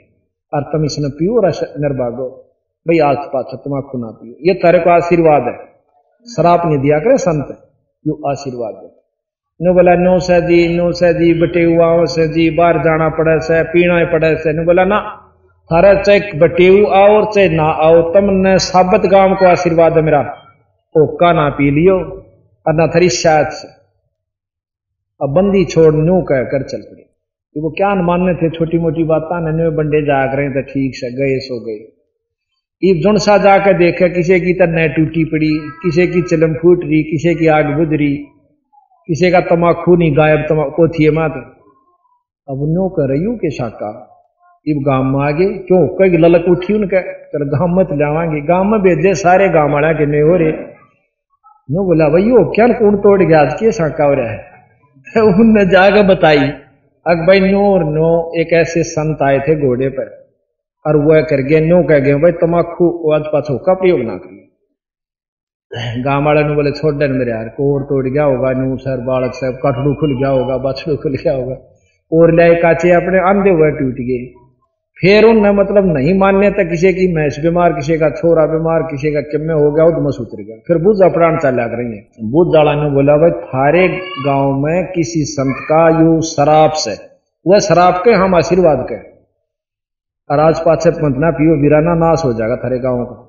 और तुम इसने पियो नरबागो भाई आज पास तमाकू ना पियो। ये तारे को आशीर्वाद है। शराब नहीं दिया करे संत, यो आशीर्वाद है। नो बोला, नो सह जी, नो सह जी, बटे हुआ से जी, बाहर जाना पड़े से, पीना पड़े से। नो बोला, ना, थारा चाहे बटेऊ आओ और चाहे ना आओ तम तुमने साबत गाँव को आशीर्वाद है मेरा। ओका ना पी लियो और ना थरी शायद से। अब बंदी छोड़ नो कह कर चल पड़े। तो वो क्या मानने थे छोटी मोटी बात? नो बंडे जाग रहे थे ठीक से, गए सो गए। ईब जुन सा जाकर देखा, किसी की तरह टूटी पड़ी, किसी की चलम फूट रही, किसी की आग बुझ रही, किसी का तमाकू नहीं गायब तमाकू थी मात। अब नो कर रही के शाका? इब गाँव में आगे क्यों? कई ललक उठी उनका चल गाँव मत लावांगे गाँव में भेजे सारे गाँव वाला के नहीं हो रहे। नो बोला भाई वो क्या कौन तोड़ गया आज के शाका हो रहा है उनने जाकर बताई अक भाई नो और नो एक ऐसे संत आए थे घोड़े पर और वह कर गए न्यू कह गए भाई तमाकू आज पाछो का प्रयोग ना करिए गाँव वाले ने बोले छोड़ मेरे यार कोर तोड़ गया होगा न्यू सर बालक साहब कटड़ू खुल गया होगा बछड़ू खुल गया होगा और लाए काचे अपने आंधे हुए टूट गए फिर उनने मतलब नहीं मान्य था किसी की मैस बीमार, किसी का छोरा बीमार, किसी का किम्मे हो गया उदमस उतर गया। फिर बुद्ध अपराण चला करेंगे बुझ जाला ने बोला, भाई, थारे गाँव में किसी संत का यू शराब से, वह शराब के हम आशीर्वाद के और आज पाछे पंथना पियो बिराना नाश हो जाएगा थारे गाँव का।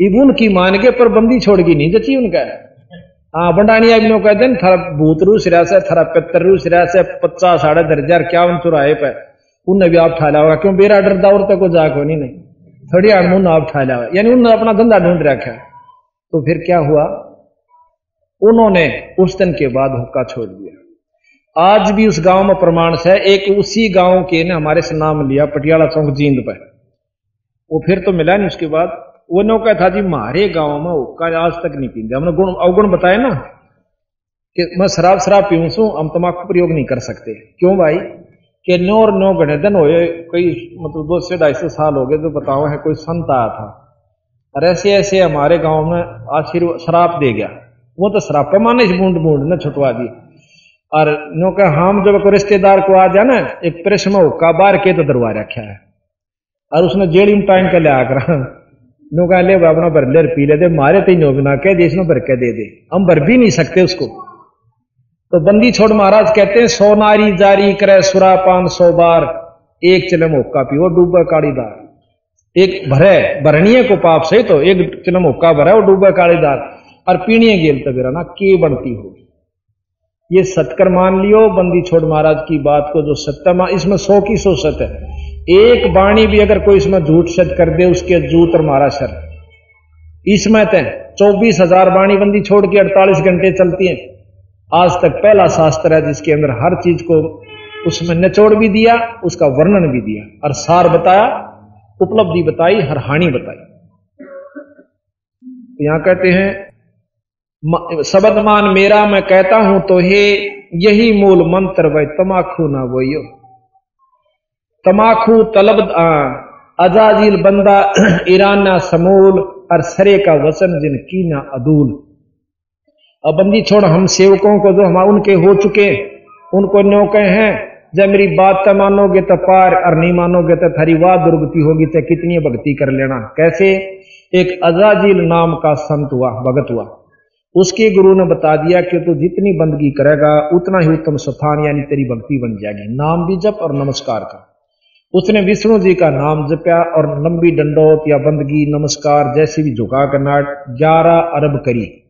इबुन की मान के पर बंदी छोड़ गई, नहीं जची उनका। हाँ बंडानी अभिनव कहते हैं, थारा भूत रूस रहा से, थारा पितर रूस रहा से पचास साढ़े हज़ार क्या चुराए पे? उनने भी आप ठाला होगा क्यों बेरा डरदा और तक को जाको नहीं नहीं। थोड़ी अणमुन आप ठाला हुआ यानी उन्होंने अपना धंधा ढूंढ रखा। तो फिर क्या हुआ? उन्होंने उस दिन के बाद हुक्का छोड़ दिया। आज भी उस गाँव में प्रमाण से एक उसी गाँव के ने हमारे से नाम लिया, पटियाला चौक जींद पर। वो फिर तो मिला नहीं उसके बाद। वो नौका था, जी, मारे गाँव में हुक्का आज तक नहीं पीते हमने गुण, अवगुण बताए ना कि मैं शराब शराब पीऊँ हम तमाकू प्रयोग नहीं कर सकते। क्यों भाई? कि नौ और नौ घने दिन हुए, कई मतलब दो से ढाई सौ साल हो गए तो बताओ है, कोई संत आया था। और ऐसे ऐसे हमारे गाँव में आशीर्वाद शराब दे गया। वो तो शराब पे माने बूंद बूंद ने छुटवा दी। और नो का हम जब कोई रिश्तेदार को आ जाए ना, एक प्रेस में हुक्का बार के तो दरवा रखा है? और उसने जेड़ी में टाइम कर ले आकर नो कहा, ले अपना भर ले, पी ले दे, मारे तो बना के देश में भर के दे दे। हम भर भी नहीं सकते उसको। तो बंदी छोड़ महाराज कहते हैं, सो नारी जारी करे सुरा पान सौ बार, एक चिलम हुक्का पियो, डूबे काड़ीदार एक भरे, भरणीय को पाप सही तो एक चिलम हुक्का भरे और डूबे काड़ीदार और पीणीय गेल तो ना, के बनती होगी? ये सत्कर मान लियो, बंदी छोड़ महाराज की बात को जो सत्य इसमें सौ की सौ सत्य है। एक बाणी भी अगर कोई इसमें झूठ सच कर दे, उसके जूत और मारा सर इसमें तय चौबीस हज़ार बाणी बंदी छोड़ के अड़तालीस घंटे चलती है। आज तक पहला शास्त्र है जिसके अंदर हर चीज़ को उसमें निचोड़ भी दिया, उसका वर्णन भी दिया। और सार बताया, उपलब्धि बताई, हर हानि बताई। तो यहाँ कहते हैं शब्द मान मेरा, मैं कहता हूँ तो हे, यही मूल मंत्र वह तमाखू ना बोयो तमाखू तलब अजाजिल बंदा, ईराना समूल और सरे का वचन जिन की ना अदूल। अब बंदी छोड़, हम सेवकों को जो हम उनके हो चुके उनको न्यो कहे हैं। जब मेरी बात तो मानोगे तो पार, और नहीं मानोगे तो थारी वाह दुर्गति होगी तो कितनी भक्ति कर लेना। कैसे? एक अजाजील नाम का संत हुआ, भगत हुआ। उसके गुरु ने बता दिया कि तू तो जितनी बंदगी करेगा, उतना ही उत्तम स्थान, यानी तेरी भक्ति बन जाएगी। नाम भी जप और नमस्कार का उसने विष्णु जी का नाम जपया, और लंबी डंडोत या बंदगी, नमस्कार, जैसी भी झुका कर ग्यारह अरब करी।